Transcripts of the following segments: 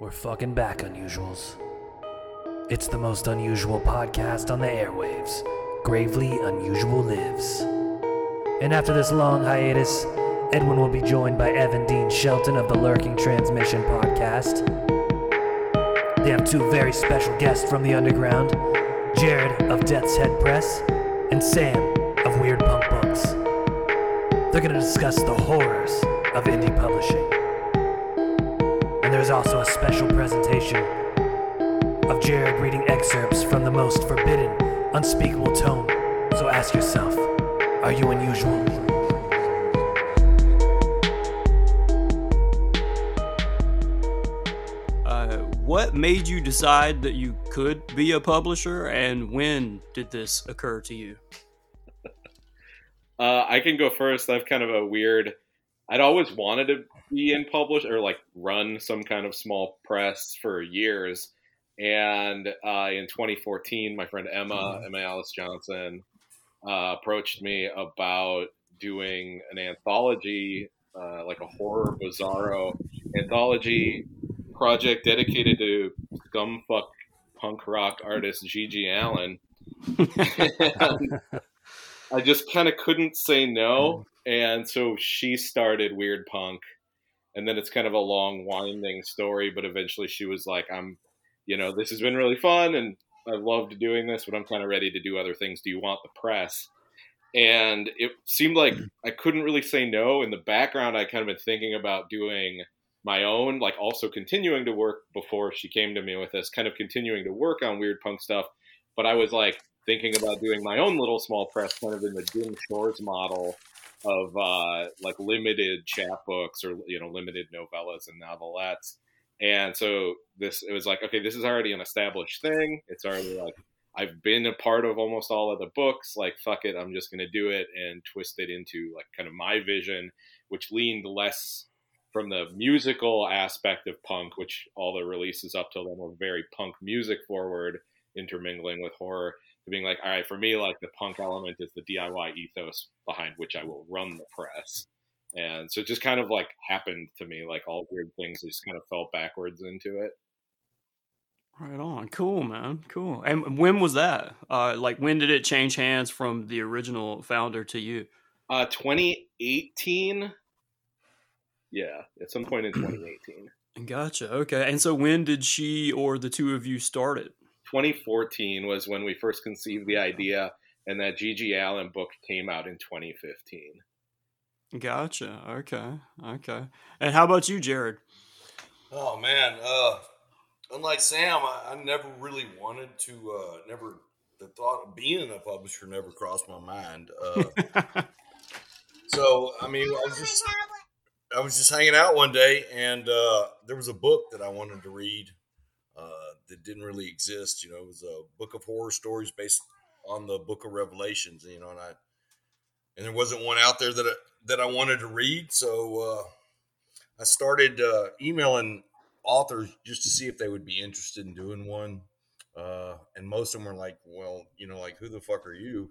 We're fucking back, unusuals. It's the most unusual podcast on the airwaves. Gravely Unusual Lives. And after this long hiatus, Edwin will be joined by Evan Dean Shelton of the Lurking Transmission podcast. They have two very special guests from the underground Jared of Death's Head Press and Sam of Weird Punk Books. They're going to discuss the horrors of indie publishing. And there's also a special presentation of Jared reading excerpts from the most forbidden, unspeakable tome. So ask yourself, are you unusual? Uh, what made you decide that you could be a publisher, and when did this occur to you? Uh, I can go first. I've kind of a weird. I'd always wanted to be in publish or like run some kind of small press for years. And uh, in 2014, my friend Emma, Emma Alice Johnson, uh, approached me about doing an anthology, uh, like a horror bizarro anthology project dedicated to scumfuck punk rock artist GG Allin. And I just kind of couldn't say no, hmm. and so she started Weird Punk, and then it's kind of a long, winding story. But eventually, she was like, "I'm, you know, this has been really fun, and I've loved doing this, but I'm kind of ready to do other things. Do you want the press?" And it seemed like hmm. I couldn't really say no. In the background, I kind of been thinking about doing my own, like also continuing to work before she came to me with this, kind of continuing to work on weird punk stuff. But I was like thinking about doing my own little small press, kind of in the Dim Shores model of uh, like limited chapbooks or you know limited novellas and novelettes. And so this it was like, okay, this is already an established thing. It's already like I've been a part of almost all of the books. Like fuck it, I'm just gonna do it and twist it into like kind of my vision, which leaned less from the musical aspect of punk, which all the releases up till then were very punk music forward, intermingling with horror, to being like, all right, for me, like the punk element is the DIY ethos behind which I will run the press. And so it just kind of like happened to me, like all weird things just kind of fell backwards into it. Right on. Cool, man. Cool. And when was that? Uh, like, when did it change hands from the original founder to you? Uh, 2018. Yeah, at some point in 2018. Gotcha. Okay. And so, when did she or the two of you start it? 2014 was when we first conceived the idea, and that GG Allin book came out in 2015. Gotcha. Okay. Okay. And how about you, Jared? Oh man, uh, unlike Sam, I, I never really wanted to. Uh, never the thought of being a publisher never crossed my mind. Uh, so I mean, I was just I was just hanging out one day, and uh, there was a book that I wanted to read uh, that didn't really exist. You know, it was a book of horror stories based on the Book of Revelations. You know, and I and there wasn't one out there that I, that I wanted to read, so uh, I started uh, emailing authors just to see if they would be interested in doing one. Uh, and most of them were like, "Well, you know, like who the fuck are you?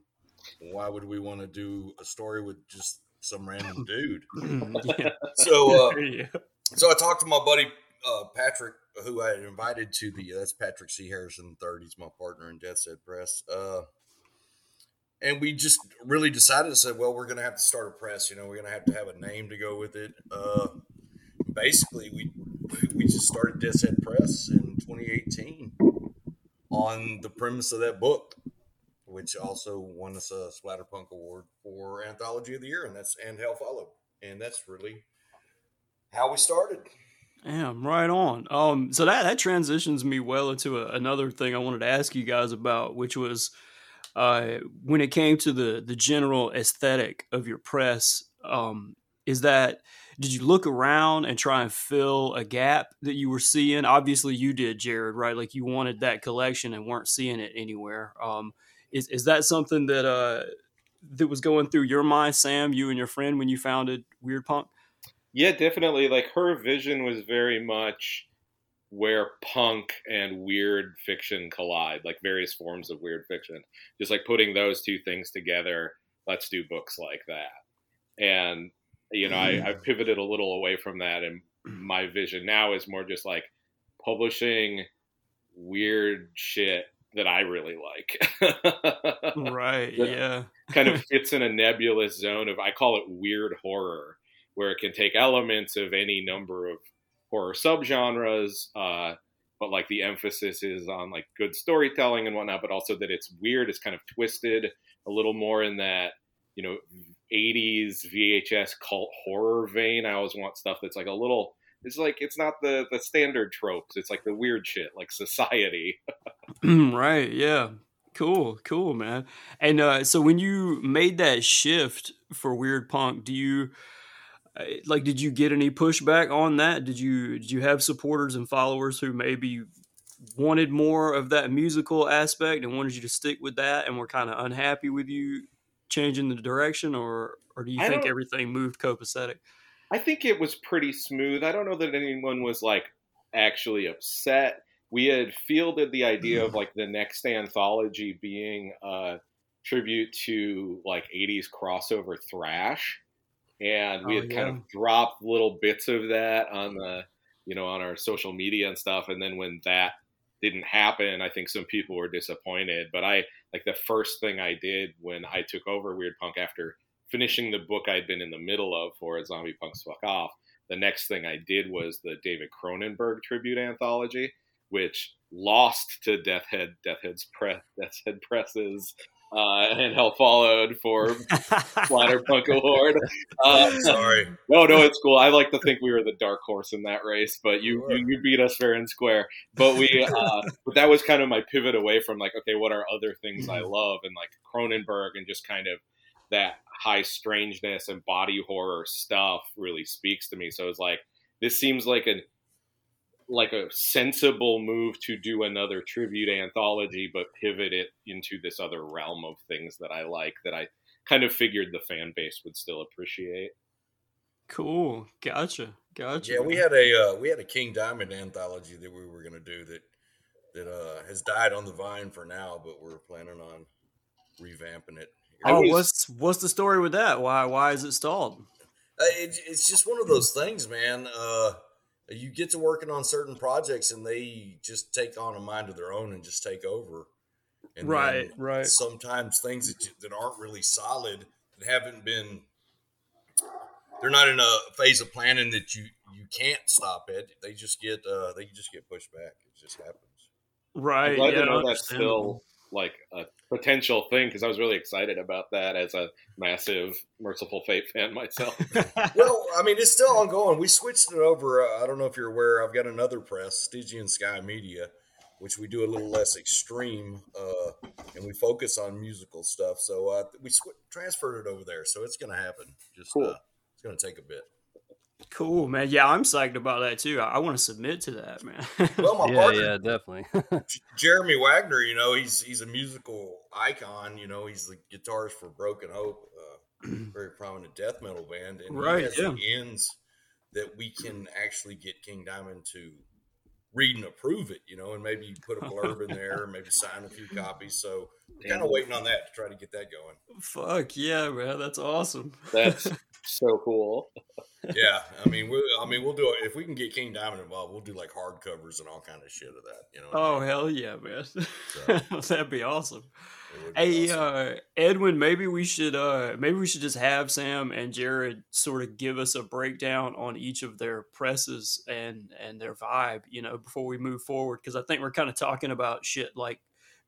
Why would we want to do a story with just some random dude?" So, uh, so I talked to my buddy uh, Patrick, who I invited to the that's Patrick C. Harrison III. He's my partner in Death's Head Press. Uh, and we just really decided to say, well, we're going to have to start a press. You know, we're going to have to have a name to go with it. Uh, basically, we we just started Death's Head Press in 2018 on the premise of that book, which also won us a Splatterpunk Award for Anthology of the Year, and that's and Hell Followed, and that's really how we started. Damn, right on. Um, so that that transitions me well into a, another thing I wanted to ask you guys about, which was uh, when it came to the the general aesthetic of your press. Um, is that did you look around and try and fill a gap that you were seeing? Obviously, you did, Jared. Right, like you wanted that collection and weren't seeing it anywhere. Um, is is that something that uh that was going through your mind, Sam? You and your friend when you founded Weird Punk? Yeah, definitely. Like her vision was very much where punk and weird fiction collide, like various forms of weird fiction. Just like putting those two things together, let's do books like that. And, you know, I, mm. I pivoted a little away from that. And my vision now is more just like publishing weird shit that I really like. right. Yeah. kind of fits in a nebulous zone of I call it weird horror, where it can take elements of any number of horror subgenres, uh, but like the emphasis is on like good storytelling and whatnot, but also that it's weird, it's kind of twisted a little more in that you know 80s VHS cult horror vein. I always want stuff that's like a little. It's like it's not the the standard tropes. It's like the weird shit, like Society. right. Yeah. Cool. Cool, man. And uh, so when you made that shift for Weird Punk, do you Uh, like? Did you get any pushback on that? Did you did you have supporters and followers who maybe wanted more of that musical aspect and wanted you to stick with that, and were kind of unhappy with you changing the direction, or or do you I think everything moved copacetic? I think it was pretty smooth. I don't know that anyone was like actually upset. We had fielded the idea of like the next anthology being a tribute to like 80s crossover thrash. And we Oh, had kind yeah. of dropped little bits of that on the, you know, on our social media and stuff. And then when that didn't happen, I think some people were disappointed. But I, like, the first thing I did when I took over Weird Punk after finishing the book I'd been in the middle of for Zombie Punks Fuck Off, the next thing I did was the David Cronenberg tribute anthology, which lost to Death Head, Death Head's press, Death Head presses, uh, and Hell Followed for Splatterpunk Award. Uh, Sorry. no, no, it's cool. I like to think we were the dark horse in that race, but you you, you beat us fair and square. But we, uh, but that was kind of my pivot away from like, okay, what are other things I love, and like Cronenberg and just kind of that high strangeness and body horror stuff really speaks to me. So it's like this seems like a like a sensible move to do another tribute anthology, but pivot it into this other realm of things that I like that I kind of figured the fan base would still appreciate. cool. Gotcha. Gotcha. Yeah, we had a uh, we had a King Diamond anthology that we were gonna do that that uh, has died on the vine for now, but we're planning on revamping it. Oh, was- what's what's the story with that? Why why is it stalled? Uh, it, it's just one of those things, man. Uh, you get to working on certain projects, and they just take on a mind of their own and just take over. And Right, right. Sometimes things that, you, that aren't really solid, that haven't been, they're not in a phase of planning that you you can't stop it. They just get uh, they just get pushed back. It just happens. Right. I'm glad yeah, to know that's still like a potential thing because I was really excited about that as a massive Mercyful Fate fan myself. well, I mean, it's still ongoing. We switched it over. Uh, I don't know if you're aware. I've got another press, Stygian Sky Media, which we do a little less extreme, uh, and we focus on musical stuff. So uh, we sw- transferred it over there. So it's going to happen. Just Cool. uh, it's going to take a bit. Cool, man. Yeah, I'm psyched about that too. I, I want to submit to that, man. Well, my yeah, partner, yeah, definitely. Jeremy Wagner, you know, he's he's a musical icon. You know, he's the guitarist for Broken Hope, uh, very prominent death metal band, and Right, he has yeah. the ends that we can actually get King Diamond to read and approve it. You know, and maybe put a blurb in there, maybe sign a few copies. So we're kind of waiting on that to try to get that going. Fuck yeah, man. That's awesome. That's so cool. Yeah, I mean, we, I mean, we'll do it if we can get King Diamond involved. We'll do like hardcovers and all kind of shit of that. You know. what I Oh mean? hell yeah, man. That'd be awesome. Be Hey, awesome. uh, Edwin, maybe we should uh, maybe we should just have Sam and Jared sort of give us a breakdown on each of their presses and and their vibe, you know, before we move forward. Because I think we're kind of talking about shit like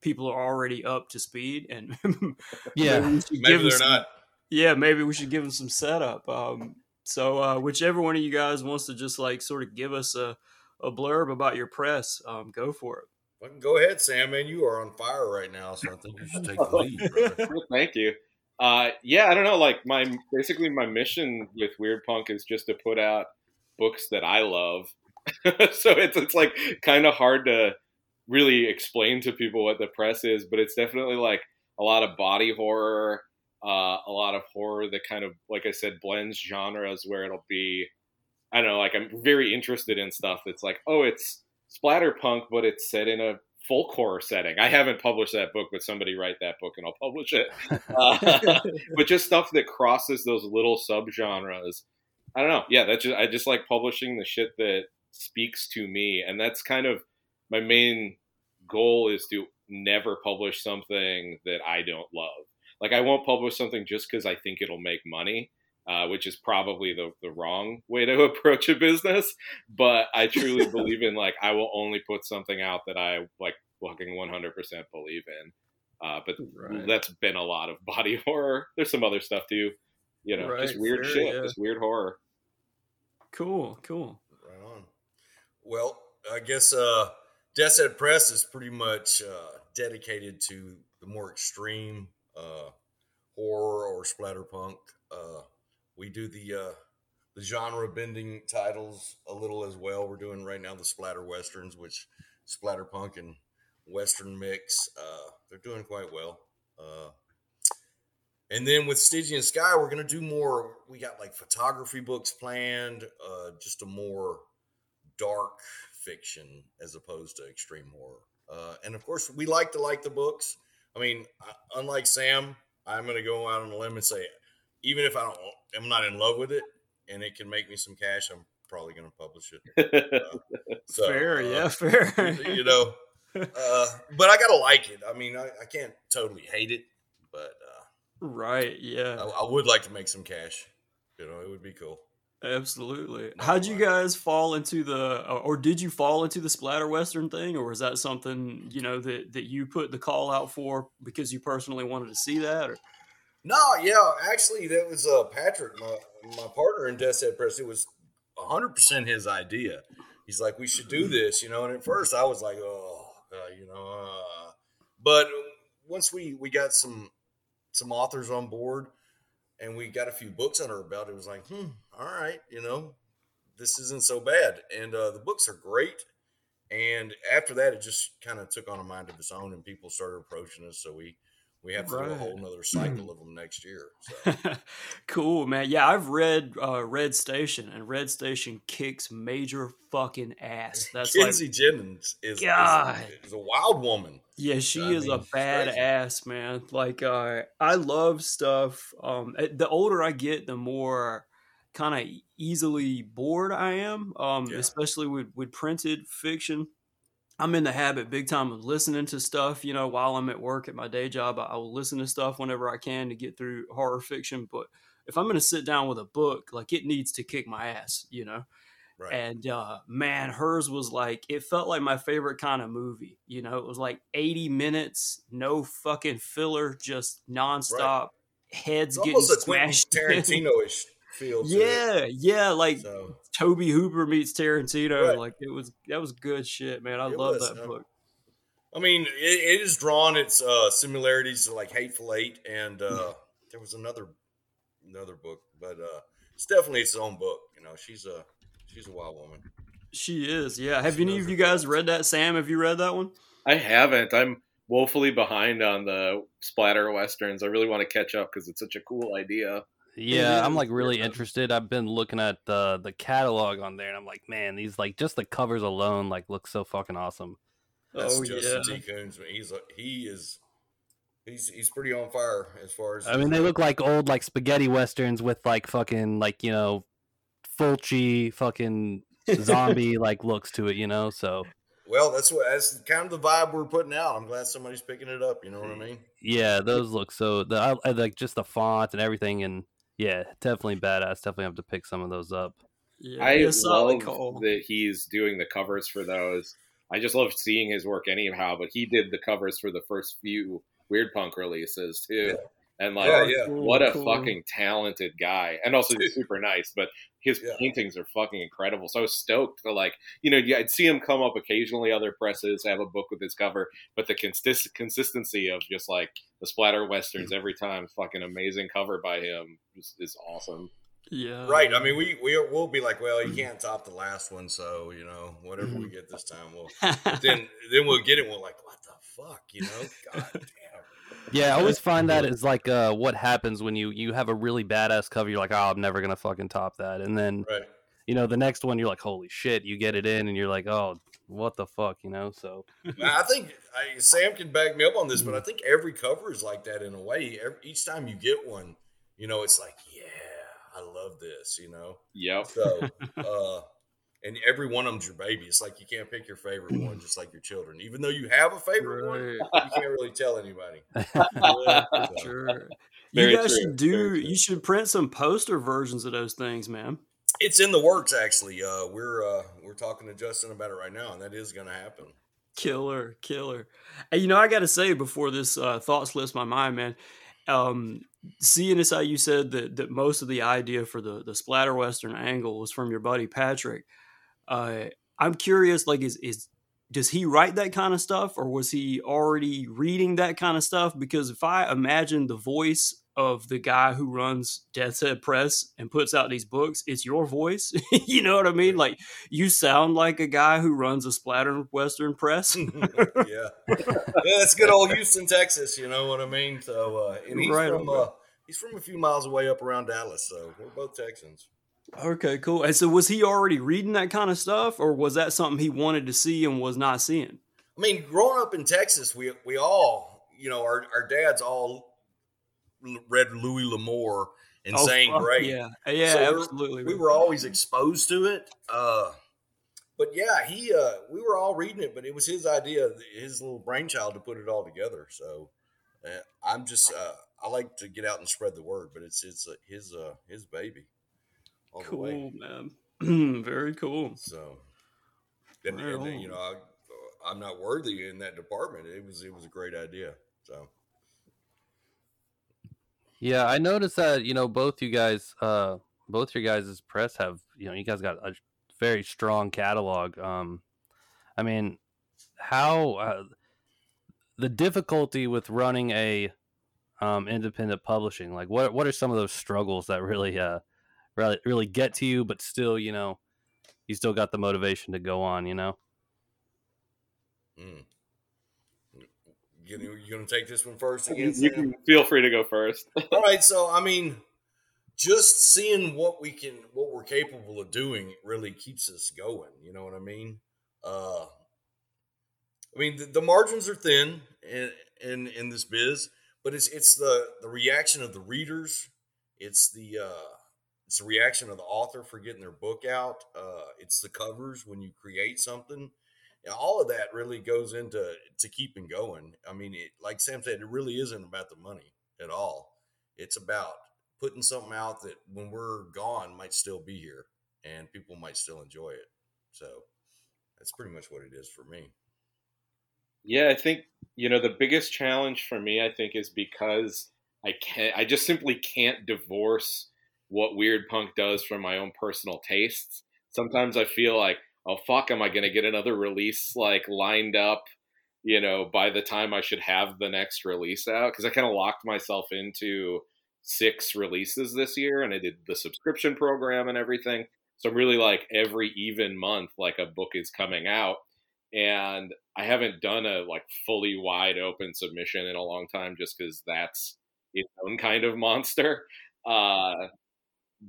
people are already up to speed, and Yeah. maybe we should give maybe they're some- not. Yeah, maybe we should give them some setup. Um, so uh, whichever one of you guys wants to just like sort of give us a a blurb about your press, um, go for it. Fucking go ahead, Sam. Man, you are on fire right now, so I think you should take the lead. Well, Thank you. Uh, yeah, I don't know. Like my basically my mission with Weird Punk is just to put out books that I love. so it's it's like kind of hard to really explain to people what the press is, but it's definitely like a lot of body horror, uh, a lot of horror that kind of like I said blends genres where it'll be I don't know, like I'm very interested in stuff that's like, oh, it's splatterpunk, but it's set in a folk horror setting. I haven't published that book, but somebody write that book and I'll publish it. Uh, but just stuff that crosses those little subgenres. I don't know. Yeah, that's just I just like publishing the shit that speaks to me, and that's kind of my main goal is to never publish something that I don't love. Like I won't publish something just because I think it'll make money, uh, which is probably the, the wrong way to approach a business. But I truly believe in like I will only put something out that I like fucking 100% believe in. Uh, but Right. that's been a lot of body horror. There's some other stuff too, you know, just weird fair, shit, yeah. just weird horror. Cool, cool. Right on. Well, I guess uh, Death's Head Press is pretty much uh, dedicated to the more extreme uh, horror or splatterpunk. Uh, we do the uh, the genre bending titles a little as well. We're doing right now the splatter westerns, which splatterpunk and western mix. Uh, they're doing quite well. Uh, and then with Stygian Sky, we're gonna do more. We got like photography books planned, uh, just a more dark fiction as opposed to extreme horror. Uh, and of course, we like to like the books. I mean, unlike Sam, I'm gonna go out on a limb and say, even if I don't, I'm not in love with it, and it can make me some cash, I'm probably gonna publish it. So, fair, uh, yeah, fair. you know, uh, but I gotta like it. I mean, I, I can't totally hate it, but uh, right, yeah. I, I would like to make some cash. You know, it would be cool. Absolutely. No How'd you guys fall into the, or did you fall into the splatter western thing, or was that something you know that that you put the call out for because you personally wanted to see that? Or No, yeah, actually, that was uh, Patrick, my my partner in Death's Head Press. It was hundred percent his idea. He's like, we should do this, you know. And at first, I was like, oh, uh, you know, uh. but once we we got some some authors on board and we got a few books under our belt, it was like, hmm, all right, you know, this isn't so bad. And uh, the books are great. And after that, it just kind of took on a mind of its own, and people started approaching us. So we we have to do a whole nother cycle of them next year. So. cool, man. Yeah, I've read uh, Red Station, and Red Station kicks major fucking ass. That's like Kenzie Jennings is, is, God. is a wild woman. Yeah, she I is mean, a badass, man. Like uh I love stuff. Um eh, the older I get, the more kind of easily bored I am. Um Yeah. especially with with printed fiction. I'm in the habit big time of listening to stuff, you know, while I'm at work at my day job. I, will listen to stuff whenever I can to get through horror fiction, but if I'm going to sit down with a book, like it needs to kick my ass, you know. Right. And uh, man, hers was like it felt like my favorite kind of movie. You know, it was like 80 minutes, no fucking filler, just nonstop. Heads it's getting almost a Quentin smashed. Tarantino-ish feel. To it. yeah, yeah, like So Tobe Hooper meets Tarantino. Right. Like it was that was good shit, man. I It love was, that uh, book. I mean, it, it is drawn its uh, similarities to like Hateful Eight, and uh, there was another another book, but uh, it's definitely its own book. You know, she's a she's a wild woman. She is. Yeah. Have She any of you guys things. read that? Sam, have you read that one? I haven't. I'm woefully behind on the splatter westerns. I really want to catch up because it's such a cool idea. Yeah, I'm like really interested. I've been looking at the the catalog on there, and I'm like, man, these like just the covers alone like look so fucking awesome. That's Oh, Justin yeah. T. Coons. He's a, he is he's he's pretty on fire as far as I mean, they look like old like spaghetti westerns with like fucking like you know, Fulci fucking zombie like looks to it, you know. So Well, that's what that's kind of the vibe we're putting out. I'm glad somebody's picking it up. You know what I mean? yeah, those look so the I, I like just the font and everything, and yeah, definitely badass. Definitely have to pick some of those up. Yeah. I yeah, love call. that he's doing the covers for those. I just love seeing his work anyhow, but he did the covers for the first few Weird Punk releases too. And like, Yeah, yeah. Cool, what a cool. fucking talented guy, and also he's super nice. But his Yeah. paintings are fucking incredible. So I was stoked to like, you know, yeah, I'd see him come up occasionally. Other presses have a book with his cover, but the consist- consistency of just like the splatter westerns mm-hmm. every time, fucking amazing cover by him is, is awesome. Yeah. Right. I mean, we we will be like, well, you mm. can't top the last one, so you know, whatever we mm-hmm. get this time, we'll then then we'll get it. We're like, what the fuck, you know? God damn. Yeah, I always find that is like uh, what happens when you you have a really badass cover. You're like, oh, I'm never gonna fucking top that, and then Right. you know the next one, you're like, holy shit, you get it in, and you're like, oh, what the fuck, you know? So I think I, Sam can back me up on this, but I think every cover is like that in a way. Every, each time you get one, you know, it's like, yeah, I love this, you know. Yep. So, uh, and every one of them's your baby. It's like you can't pick your favorite one, just like your children. Even though you have a favorite one, you can't really tell anybody. Yeah, sure. Very you guys true, should do. You should print some poster versions of those things, man. It's in the works, actually. Uh, we're uh, we're talking to Justin about it right now, and that is going to happen. Killer, killer. And you know, I got to say before this uh, thought slips my mind, man. Um, seeing as how you said that that most of the idea for the the splatter western angle was from your buddy Patrick, uh, I'm curious. Like, is is does he write that kind of stuff, or was he already reading that kind of stuff? Because if I imagine the voice of the guy who runs Death's Head Press and puts out these books, it's your voice. you know what I mean? Like you sound like a guy who runs a splatter western press. yeah, yeah, it's good old Houston, Texas. You know what I mean? So, uh, and he's Right from uh, he's from a few miles away up around Dallas. So we're both Texans. Okay, cool. And so was he already reading that kind of stuff or was that something he wanted to see and was not seeing? I mean, growing up in Texas, we we all, you know, our our dads all read Louis L'Amour and fuck great. Yeah. Yeah, So absolutely. we were always exposed to it. Uh, but yeah, he uh, we were all reading it, but it was his idea, his little brainchild to put it all together. So uh, I'm just uh, I like to get out and spread the word, but it's it's uh, his uh, his baby. All the way. cool, man. Very cool. So, and, Right and, you know, I, I'm not worthy in that department. It was it was a great idea. So Yeah, I noticed that you know both you guys, uh, both your guys' press have you know you guys got a very strong catalog. Um, I mean, how uh, the difficulty with running a um, independent publishing, like what what are some of those struggles that really uh really really get to you, but still you know you still got the motivation to go on. You know. mm. you you gonna take this one first You, again? you Sam? can feel free to go first. All right, so I mean, just seeing what we can, what we're capable of doing, really keeps us going. You know what I mean? Uh, I mean, the, the margins are thin in, in in this biz, but it's it's the the reaction of the readers. It's the uh, it's the reaction of the author for getting their book out. Uh, it's the covers when you create something. And all of that really goes into to keeping going. I mean, it, like Sam said, it really isn't about the money at all. It's about putting something out that when we're gone might still be here and people might still enjoy it. So that's pretty much what it is for me. Yeah, I think you know the biggest challenge for me, I think, is because I can't. I just simply can't divorce what Weird Punk does from my own personal tastes. Sometimes I feel like, oh fuck, am I to get another release like lined up? You know, by the time I should have the next release out, because I kind of locked myself into six releases this year, and I did the subscription program and everything. So I'm really like every even month, like a book is coming out and I haven't done a like fully wide open submission in a long time just because that's its own kind of monster. Uh,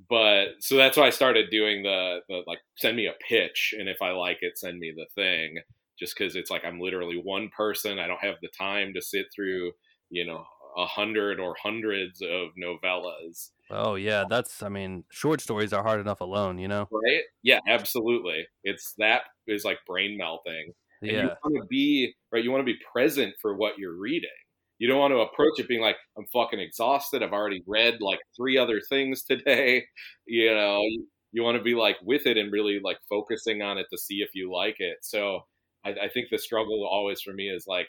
but so that's why I started doing the, the like send me a pitch and if I like it, send me the thing. Just because it's like I'm literally one person, I don't have the time to sit through you know a hundred or hundreds of novellas. Oh yeah, that's I mean, short stories are hard enough alone. You know. Right? Yeah, absolutely. It's that is like brain melting. And you want to be right. You want to be present for what you're reading. You don't want to approach it being like, "I'm fucking exhausted. I've already read like three other things today." You know, you, want to be like with it and really like focusing on it to see if you like it. So I, I think the struggle always for me is like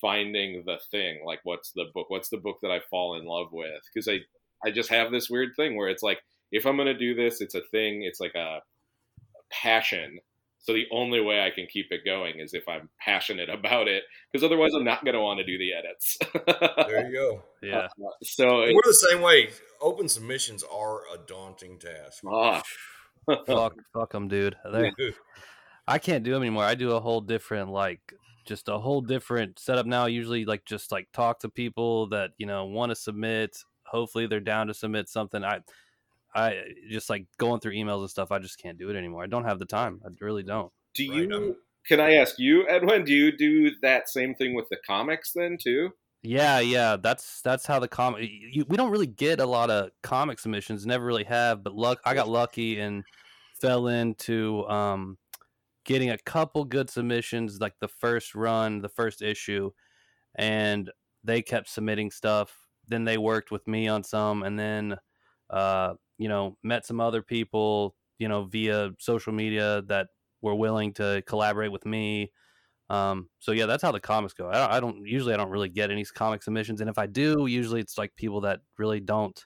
finding the thing. Like, what's the book? What's the book that I fall in love with? Because I I just have this weird thing where it's like, if I'm gonna do this, it's a thing. It's like a passion. So the only way I can keep it going is if I'm passionate about it, because otherwise I'm not going to want to do the edits. There you go. Yeah. so We're the same way. Open submissions are a daunting task. ah, fuck, fuck them, dude. They're, I can't do them anymore. I do a whole different, like, just a whole different setup now. Usually, like, just like talk to people that you know want to submit. Hopefully, they're down to submit something. I, I just like going through emails and stuff. I just can't do it anymore. I don't have the time. I really don't. do Right, you? I'm- Can I ask you, Edwin? Do you do that same thing with the comics then too? Yeah, yeah, that's that's how the comic. We don't really get a lot of comic submissions. Never really have, but luck. I got lucky and fell into um, getting a couple good submissions, like the first run, the first issue, and they kept submitting stuff. Then they worked with me on some, and then uh, you know met some other people, you know, via social media that were willing to collaborate with me. Um, so yeah, that's how the comics go. I don't, I don't usually I don't really get any comic submissions, and if I do, usually it's like people that really don't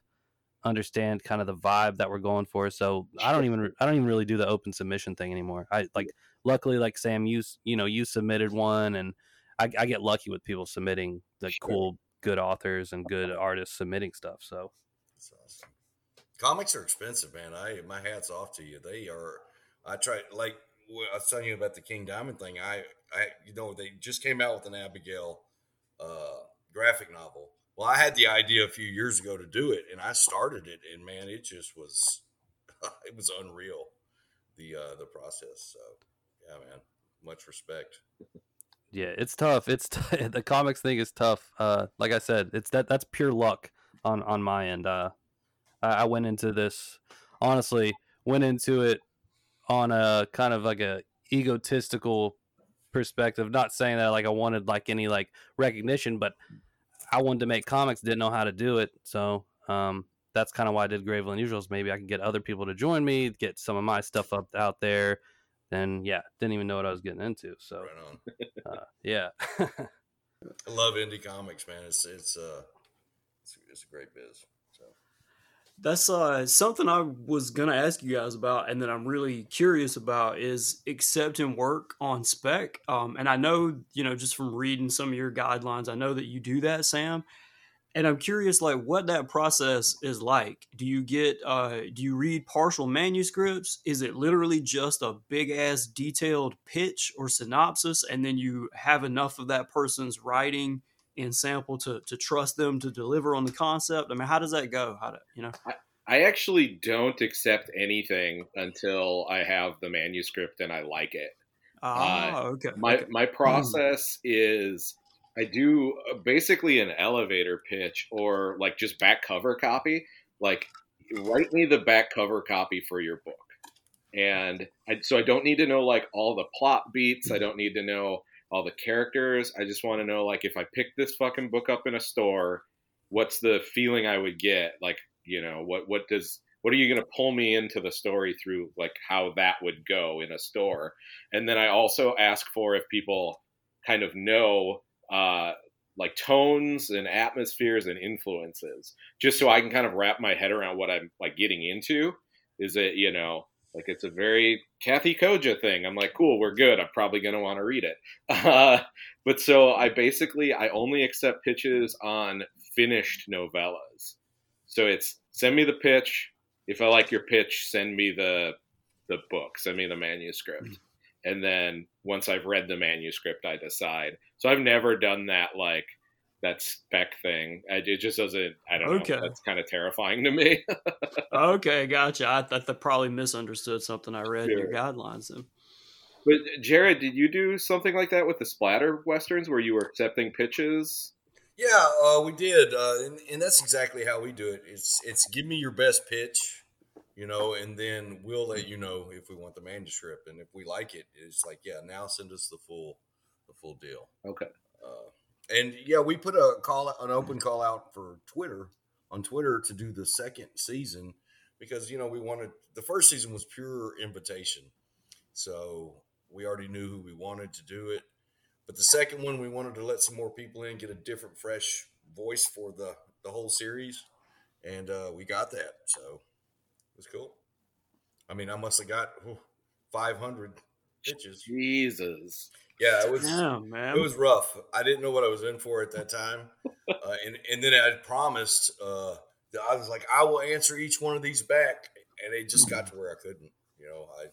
understand kind of the vibe that we're going for. So I don't even I don't even really do the open submission thing anymore. I like luckily like Sam you you know you submitted one and I, I get lucky with people submitting the cool good authors and good artists submitting stuff. So That's awesome. Comics are expensive, man. I my hats off to you. They are. I try like I was telling you about the King Diamond thing. I, I, you know, they just came out with an Abigail uh, graphic novel. Well, I had the idea a few years ago to do it, and I started it, and man, it just was, it was unreal, the uh, the process. So, yeah, man, much respect. yeah, it's tough. It's t- the comics thing is tough. Uh, like I said, it's that that's pure luck on on my end. Uh, I, went into this honestly went into it on a kind of like a egotistical perspective. Not saying that like I wanted like any like recognition, but I wanted to make comics, didn't know how to do it, so um, that's kind of why I did Gravely Unusuals. Maybe I can get other people to join me, get some of my stuff up out there. Then yeah, didn't even know what I was getting into. So Right on. uh, yeah. I love indie comics, man. It's it's uh, it's, it's a great biz. That's uh, something I was gonna ask you guys about, and that I'm really curious about is accepting work on spec. Um, and I know, you know, just from reading some of your guidelines, I know that you do that, Sam. And I'm curious, like, what that process is like. Do you get, uh, do you read partial manuscripts? Is it literally just a big ass detailed pitch or synopsis, and then you have enough of that person's writing and sample to to trust them to deliver on the concept? I mean, how does that go? How do you know? I actually don't accept anything until I have the manuscript and I like it. Ah, okay. My okay. my process is I do uh, basically an elevator pitch or like just back cover copy. Like write me the back cover copy for your book. And I, so I don't need to know like all the plot beats. I don't need to know all the characters. I just want to know like if I pick this fucking book up in a store, what's the feeling I would get? Like, you know, what what does what are you going to pull me into the story through like how that would go in a store? And then I also ask for if people kind of know uh like tones and atmospheres and influences just so I can kind of wrap my head around what I'm like getting into. Is it, you know, like it's a very Kathy Koja thing. I'm like, cool, we're good. I'm probably going to want to read it. Uh, but so I basically I only accept pitches on finished novellas. So it's send me the pitch. If I like your pitch, send me the the book, send me the manuscript. And then once I've read the manuscript, I decide. So I've never done that like that spec thing. It just doesn't. I don't Okay. know. That's kind of terrifying to me. okay, gotcha. I thought that probably misunderstood something I read in your guidelines. Then. But Jared, did you do something like that with the splatter westerns where you were accepting pitches? Yeah, uh, we did, uh, and, and that's exactly how we do it. It's it's give me your best pitch, you know, and then we'll let you know if we want the manuscript, and if we like it, it's like yeah, now send us the full the full deal. Okay. Uh, and yeah, we put a call an open call out for Twitter on Twitter to do the second season because you know we wanted the first season was pure invitation, so we already knew who we wanted to do it. But the second one, we wanted to let some more people in, get a different, fresh voice for the the whole series, and uh, we got that. So it was cool. I mean, I must have got oh, 500 pitches. Jesus. Yeah, it was Yeah, man. it was rough. I didn't know what I was in for at that time, uh, and and then I promised. Uh, I was like, I will answer each one of these back, and it just got to where I couldn't. You know, I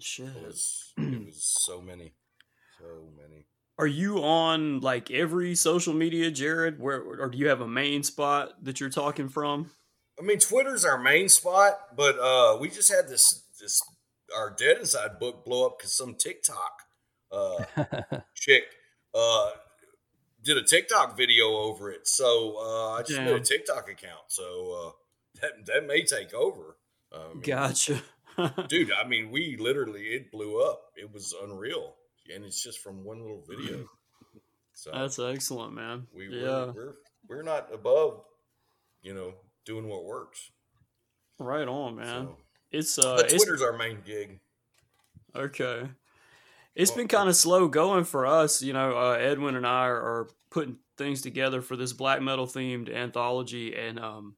Shit. it was it was so many, so many. Are you on like every social media, Jared? Where or do you have a main spot that you're talking from? I mean, Twitter's our main spot, but uh, we just had this this our Dead Inside book blow up because some TikTok uh, chick uh, did a TikTok video over it. So uh, I just made a TikTok account. So uh, that that may take over. I mean, Gotcha. dude. I mean, we literally it blew up. It was unreal, and it's just from one little video. So That's excellent, man. we yeah, we're, we're we're not above, you know, doing what works. right on, man. So. It's uh, But it's Twitter's our main gig. Okay. It's been kind of slow going for us. You know, uh, Edwin and I are, are putting things together for this black metal themed anthology. And, um,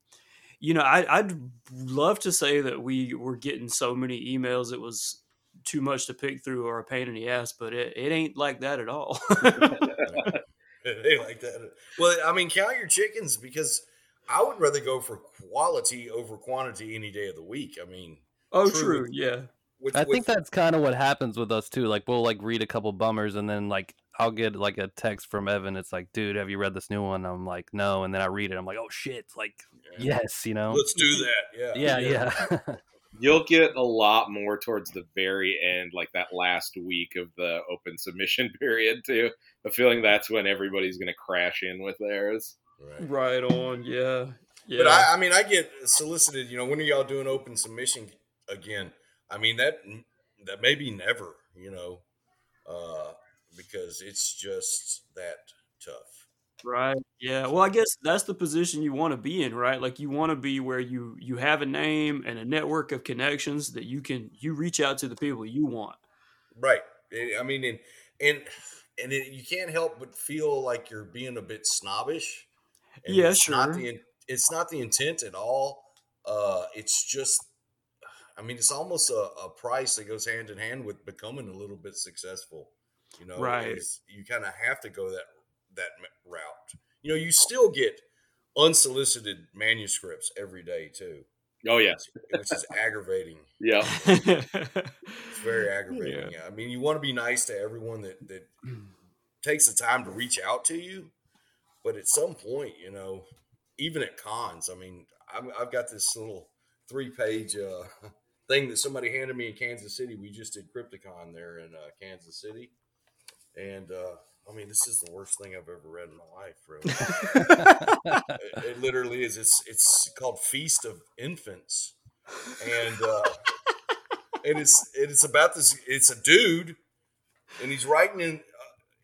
you know, I, I'd love to say that we were getting so many emails it was too much to pick through or a pain in the ass, but it, it ain't like that at all. they like that. Well, I mean, count your chickens because I would rather go for quality over quantity any day of the week. I mean, oh, True. true. Yeah. with, I with- think that's kind of what happens with us too. Like we'll like read a couple bummers and then like I'll get like a text from Evan. It's like, dude, have you read this new one? I'm like, no. And then I read it. I'm like, oh shit. Like, Yeah. yes, you know. let's do that. Yeah, Yeah, yeah. You'll get a lot more towards the very end, like that last week of the open submission period, too. The feeling that's when everybody's going to crash in with theirs. Right. Right on. Yeah. Yeah. But I, I mean, I get solicited. You know, when are y'all doing open submission again? I mean that that maybe never. You know, uh, because it's just that tough. Right. Yeah. Well, I guess that's the position you want to be in, right? Like you want to be where you you have a name and a network of connections that you can you reach out to the people you want. Right. I mean, and and and it, you can't help but feel like you're being a bit snobbish. And Yeah, it's Not sure. the, it's not the intent at all. Uh, it's just, I mean, it's almost a, a price that goes hand in hand with becoming a little bit successful. You know, Right. You kind of have to go that that route. You know, you still get unsolicited manuscripts every day too, Oh, yeah. which is aggravating. Yeah. It's very aggravating. Yeah. I mean, you want to be nice to everyone that that takes the time to reach out to you, but at some point, you know, even at cons, I mean, I'm, I've got this little three-page uh, thing that somebody handed me in Kansas City. We just did Crypticon there in uh, Kansas City, and uh, I mean, this is the worst thing I've ever read in my life. Really, it, it literally is. It's it's called Feast of Infants, and uh, and it's it's about this. It's a dude, and he's writing in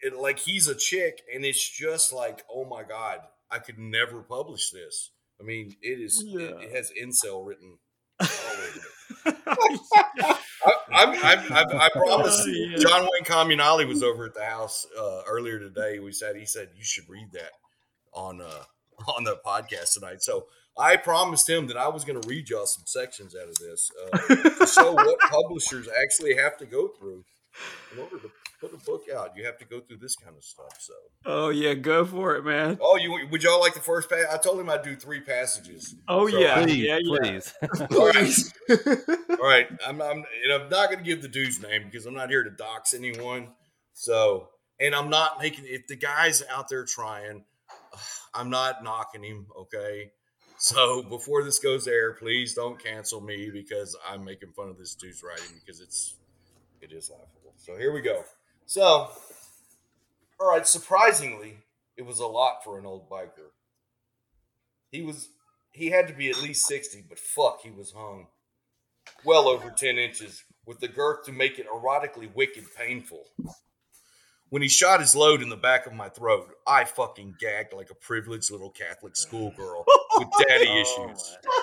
it like he's a chick, and it's just like, oh my god, I could never publish this. I mean, it is. It, Yeah. it has incel written. all over it. I, promise. Oh, yeah. John Wayne Comunale was over at the house uh, earlier today. We said he said you should read that on uh, on the podcast tonight. So I promised him that I was going to read y'all some sections out of this uh, show what publishers actually have to go through in order to put a book out. You have to go through this kind of stuff. So, oh yeah, go for it, man. oh, you would y'all like the first page? I told him I'd do three passages. Oh So, yeah, please, yeah, yeah. please. All right. All right. I'm, I'm, and I'm not going to give the dude's name because I'm not here to dox anyone. So, and I'm not making, if the guy's out there trying, I'm not knocking him. Okay. So before this goes there, please don't cancel me because I'm making fun of this dude's writing because it's, it is laughable. So here we go. So, all right. Surprisingly, it was a lot for an old biker. He was he had to be at least 60, but fuck, he was hung well over 10 inches with the girth to make it erotically wicked painful. When he shot his load in the back of my throat, I fucking gagged like a privileged little Catholic schoolgirl with daddy oh,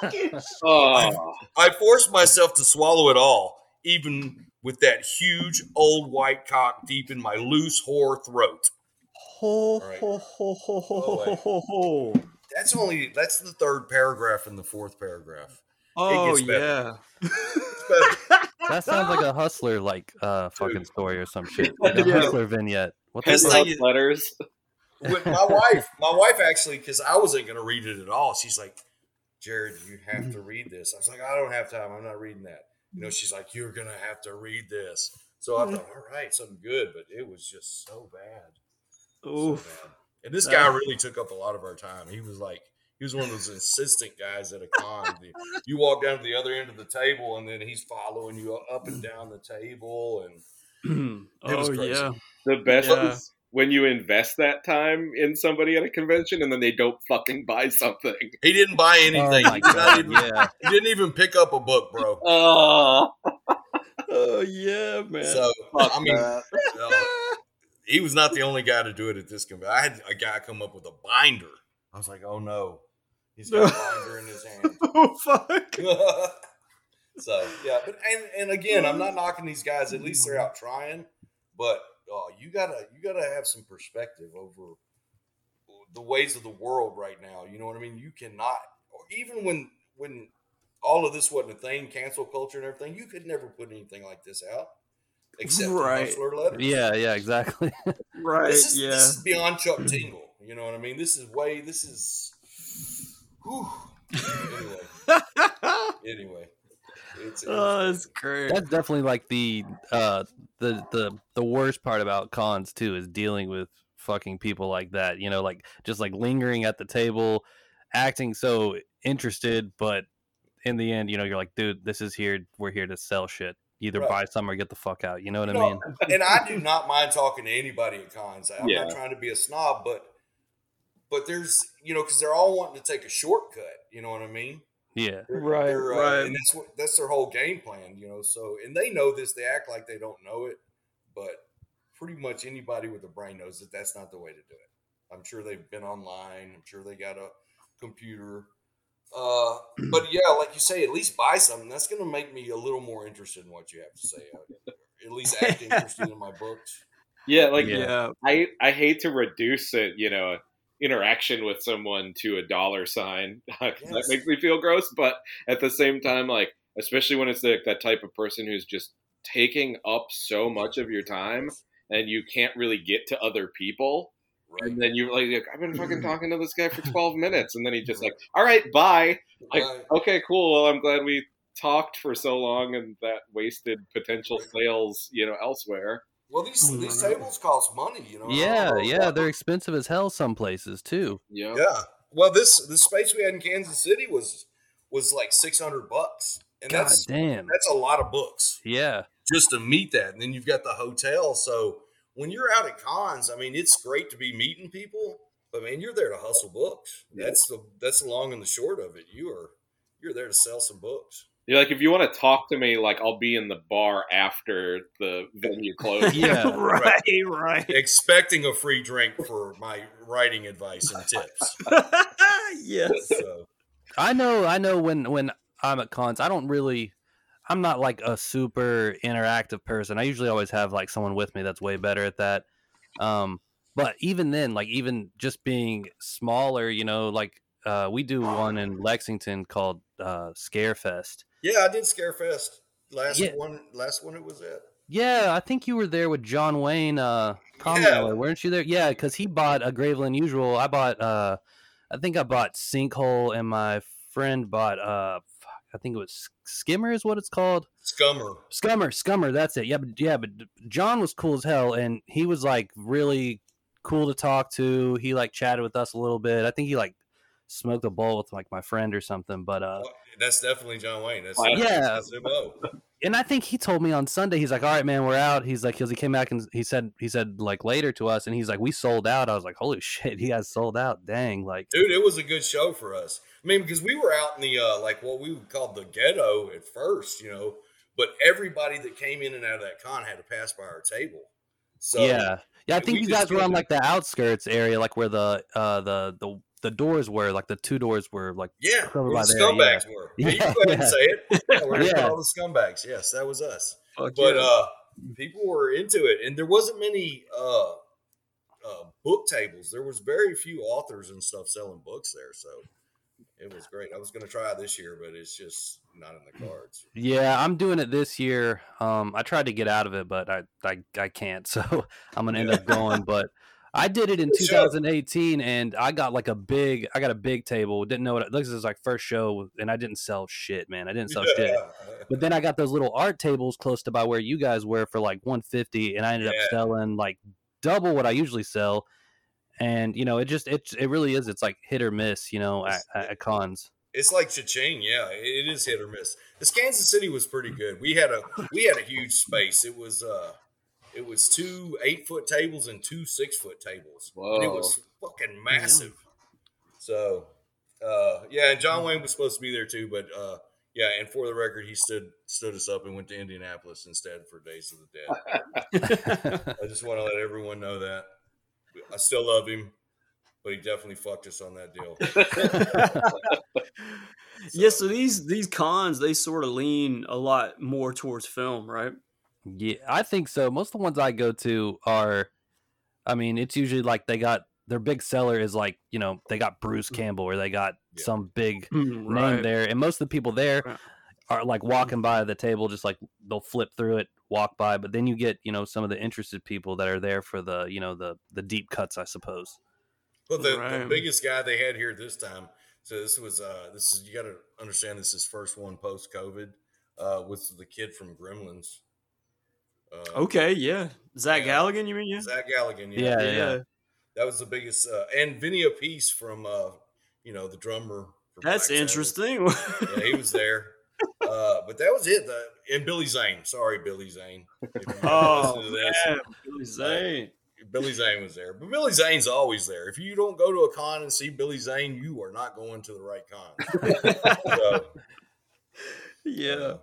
issues. Oh, I forced myself to swallow it all, even with that huge old white cock deep in my loose whore throat. Ho, right. ho, ho, ho, ho, Oh, ho, ho, ho. That's only that's the third paragraph in the fourth paragraph. Oh gets yeah. That sounds like a hustler like uh fucking Dude. story or some shit. Like a Yeah. hustler vignette. What the His fuck? like- letters. with my wife, my wife actually, because I wasn't going to read it at all. She's like, Jared, you have to read this. I was like, I don't have time. I'm not reading that. You know, she's like, you're going to have to read this. So I hmm. thought, all right, something good, but it was just so bad. So bad. And this guy really took up a lot of our time. He was like, he was one of those insistent guys at a con. You walk down to the other end of the table, and then he's following you up and down the table. And It was oh crazy. yeah. The best Yeah. Is when you invest that time in somebody at a convention and then they don't fucking buy something. He didn't buy anything. Oh my he, did not God, even, yeah. he didn't even pick up a book, bro. Oh, Oh yeah, man. So fuck I mean, that. uh, he was not the only guy to do it at this convention. I had a guy come up with a binder. I was like, oh no, he's got a binder in his hand. oh fuck. so yeah, but and and again, I'm not knocking these guys. At least they're out trying. But uh, you gotta you gotta have some perspective over the ways of the world right now. You know what I mean? You cannot, or even when when all of this wasn't a thing, cancel culture and everything, you could never put anything like this out. Except in Right. hustler letters. Yeah, yeah, exactly. Right. This is, yeah. this is beyond Chuck Tingle. You know what I mean? This is way. This is. Whew. Anyway, anyway, it's, it's oh, that's great. That's definitely like the uh the the the worst part about cons too is dealing with fucking people like that. You know, like just like lingering at the table, acting so interested, but in the end, you know, you're like, dude, this is here. We're here to sell shit. Either Right. buy some or get the fuck out. You know what I You mean? and I do not mind talking to anybody at cons. I'm Yeah. not trying to be a snob, but but there's you know because they're all wanting to take a shortcut. You know what I mean? Yeah. They're- Right, they're, uh, right. And that's what that's their whole game plan. You know, so and they know this. They act like they don't know it, but pretty much anybody with a brain knows that that's not the way to do it. I'm sure they've been online. I'm sure they got a computer. Uh, but yeah, like you say, at least buy something. That's going to make me a little more interested in what you have to say. At least act interested in my books. Yeah, like yeah. I I hate to reduce it, you know, interaction with someone to a dollar sign. that makes me feel gross, but at the same time, like especially when it's like that type of person who's just taking up so much of your time and you can't really get to other people. Right. And then you're like, I've been fucking talking to this guy for 12 minutes. And then he just like, all right, bye. Like, Right. okay, cool. Well, I'm glad we talked for so long and that wasted potential sales, you know, elsewhere. Well, these these tables cost money, you know. Yeah, know yeah, they're expensive as hell some places too. Yeah. Yeah. Well, this the space we had in Kansas City was was like six hundred bucks, and God that's damn. that's a lot of books Yeah. just to meet that. And then you've got the hotel. So when you're out at cons, I mean, it's great to be meeting people, but man, you're there to hustle books. That's the that's the long and the short of it. You are you're there to sell some books. You're like, if you want to talk to me, like, I'll be in the bar after the venue closes. Yeah. right, right. Expecting a free drink for my writing advice and tips. yes. So I know, I know when when I'm at cons, I don't really I'm not like a super interactive person. I usually always have like someone with me that's way better at that. Um but even then, like even just being smaller, you know, like uh we do one in Lexington called uh Scarefest. Yeah, I did Scarefest last Yeah. one. Last one it was at. Yeah, I think you were there with John Wayne uh Yeah. Weren't you there? Yeah, because he bought a Gravely Unusual. I bought uh I think I bought Sinkhole and my friend bought uh I think it was Skimmer is what it's called. Scummer. Scummer, Scummer, that's it. Yeah, but yeah, but John was cool as hell and he was like really cool to talk to. He like chatted with us a little bit. I think he like smoked a bowl with like my friend or something, but uh That's definitely John Wayne. That's Yeah. That's and I think he told me on Sunday, he's like, "All right, man, we're out." He's like, because he came back and he said, he said like later to us, and he's like, "We sold out." I was like, "Holy shit, he has sold out!" Dang, like, Dude, it was a good show for us. I mean, because we were out in the uh, like what we would call the ghetto at first, you know, but everybody that came in and out of that con had to pass by our table. So yeah, yeah. I think you guys were on like the outskirts area, like where the uh the the the doors were, like the two doors were, like yeah, Over where by the there, yeah. scumbags were. Yeah, Yeah, can go ahead and say it. Yeah, we're Yeah. all the scumbags. Yes, that was us. Fuck But yeah. uh, people were into it, and there wasn't many uh, uh, book tables. There was very few authors and stuff selling books there, so it was great. I was going to try it this year, but it's just not in the cards. Yeah, I'm doing it this year. Um, I tried to get out of it, but I I, I can't. So I'm gonna end up going. But I did it in Good show. 2018, and I got like a big. I got a big table. Didn't know what. It, this is like first show, and I didn't sell shit, man. I didn't sell shit. But then I got those little art tables close to by where you guys were for like 150, and I ended Yeah. up selling like double what I usually sell. And you know, it just it it really is. It's like hit or miss, you know, at, at cons. It's like cha-ching, yeah. It is hit or miss. This Kansas City was pretty good. We had a we had a huge space. It was uh it was two eight foot tables and two six foot tables. And it was fucking massive. So, uh, yeah, and John Wayne was supposed to be there too, but uh, yeah, and for the record, he stood stood us up and went to Indianapolis instead for Days of the Dead. I just want to let everyone know that. I still love him, but he definitely fucked us on that deal. yeah, so these these cons they sort of lean a lot more towards film, right? Yeah, I think so. Most of the ones I go to are, I mean, it's usually like they got their big seller is like you know they got Bruce Campbell or they got Yeah. some big Mm, name there, and most of the people there are like walking by the table, just like they'll flip through it, walk by. But then you get you know some of the interested people that are there for the you know the the deep cuts, I suppose. Well, the, the biggest guy they had here this time, so this was uh this is you got to understand this is first one post COVID, uh, was the kid from Gremlins. Uh, Okay, yeah, Zach Yeah. Galligan, you mean? Yeah, Zach Galligan. Yeah, Yeah, yeah. that was the biggest, uh, and Vinny Appice from uh, you know the drummer. that's Black interesting. Yeah, he was there. Uh, but that was it. The, and Billy Zane. Sorry, Billy Zane. Oh listen this, man, Billy Zane. Billy Zane was there. But Billy Zane's always there. If you don't go to a con and see Billy Zane, you are not going to the right con. so, Yeah. uh,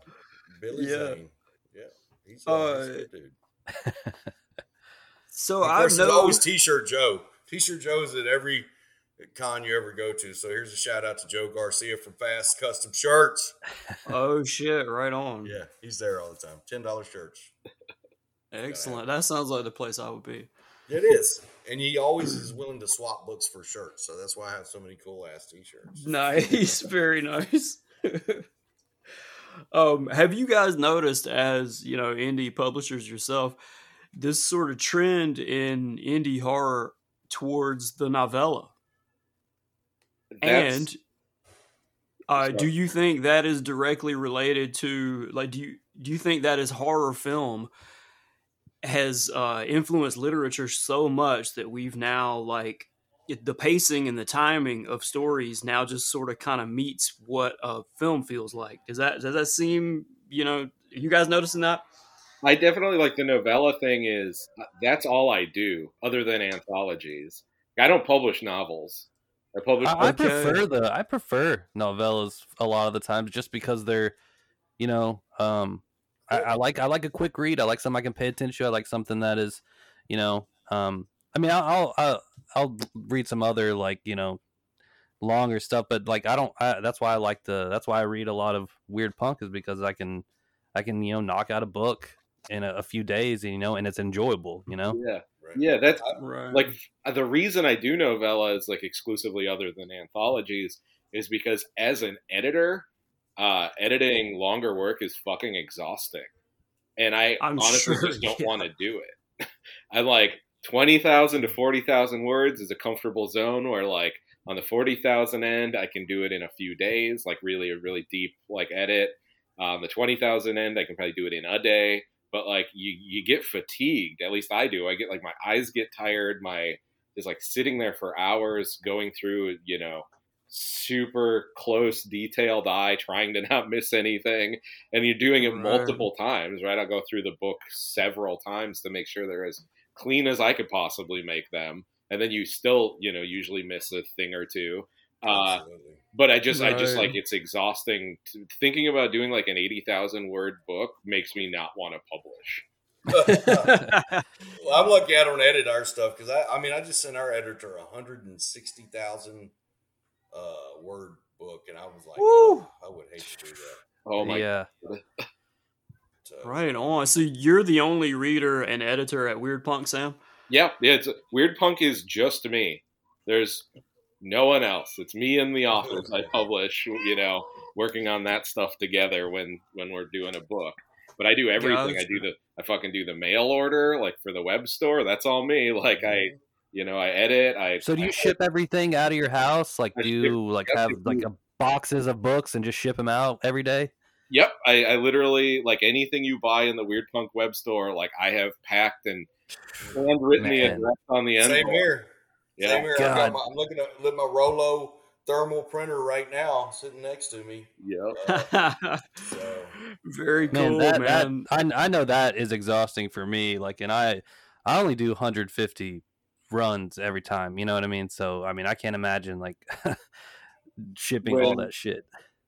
Billy Yeah. Zane. He's, uh, good dude. So I know. always T-shirt Joe. T-shirt Joe is at every con you ever go to. So here's a shout out to Joe Garcia from Fast Custom Shirts. Oh shit! Right on. Yeah, he's there all the time. Ten dollars shirts. Excellent. That sounds like the place I would be. It is, and he always is willing to swap books for shirts. So that's why I have so many cool ass T-shirts. Nice, very nice. um, have you guys noticed, as you know, indie publishers yourself, this sort of trend in indie horror towards the novella? That's- and uh, do you think that is directly related to like do you do you think that is horror film has uh, influenced literature so much that we've now like the pacing and the timing of stories now just sort of kind of meets what a film feels like. Does that does that seem you know you guys noticing that? I definitely like the novella thing. Is uh, that's all I do other than anthologies. I don't publish novels. I publish. I, I prefer the I prefer novellas a lot of the times just because they're, you know, um, I, I like I like a quick read. I like something I can pay attention to. I like something that is, you know, um, I mean, I'll I'll I'll, I'll read some other like you know, longer stuff, but like I don't. I, that's why I like the. That's why I read a lot of weird punk is because I can, I can you know knock out a book in a, a few days, and you know, and it's enjoyable. You know. yeah, Right. yeah. That's Right. like the reason I do novellas like exclusively other than anthologies is because as an editor, uh, editing longer work is fucking exhausting, and I I'm honestly sure, just don't yeah. want to do it. I'm like twenty thousand to forty thousand words is a comfortable zone where like on the forty thousand end I can do it in a few days, like really a really deep like edit. On the twenty thousand end I can probably do it in a day. But like you you get fatigued. At least i do. I get like my eyes get tired. My is like sitting there for hours going through you know super close detailed eye trying to not miss anything. And you're doing it Right. multiple times right? I'll go through the book several times to make sure they're as clean as i could possibly make them and then you still you know usually miss a thing or two uh, but I just, I just Right. like it's exhausting. Thinking about doing like an eighty thousand word book makes me not want to publish. well, I'm lucky I don't edit our stuff because I, I mean, I just sent our editor a hundred and sixty thousand uh, word book, and I was like, Woo! oh, I would hate to do that. Oh my! yeah. So, right on. So you're the only reader and editor at Weird Punk, Sam? Yeah, yeah. It's Weird Punk is just me. There's no one else. It's me and the authors I publish. You know, working on that stuff together when when we're doing a book. But I do everything. I do the I fucking do the mail order like for the web store. That's all me. Like I, mm-hmm. you know, I edit. I So do I you ship everything out of your house? Like, I do you like have like a boxes of books and just ship them out every day? Yep, I, I literally like anything you buy in the Weird Punk web store. Like I have packed and handwritten the address on the end. Same here. Yeah, Same here. I've got God. my, I'm looking at look at my Rollo thermal printer right now sitting next to me. yep. Uh, so Very cool, man, that, man. that I, I know that is exhausting for me. Like, and I I only do 150 runs every time. You know what I mean? So I mean, I can't imagine like shipping all that shit.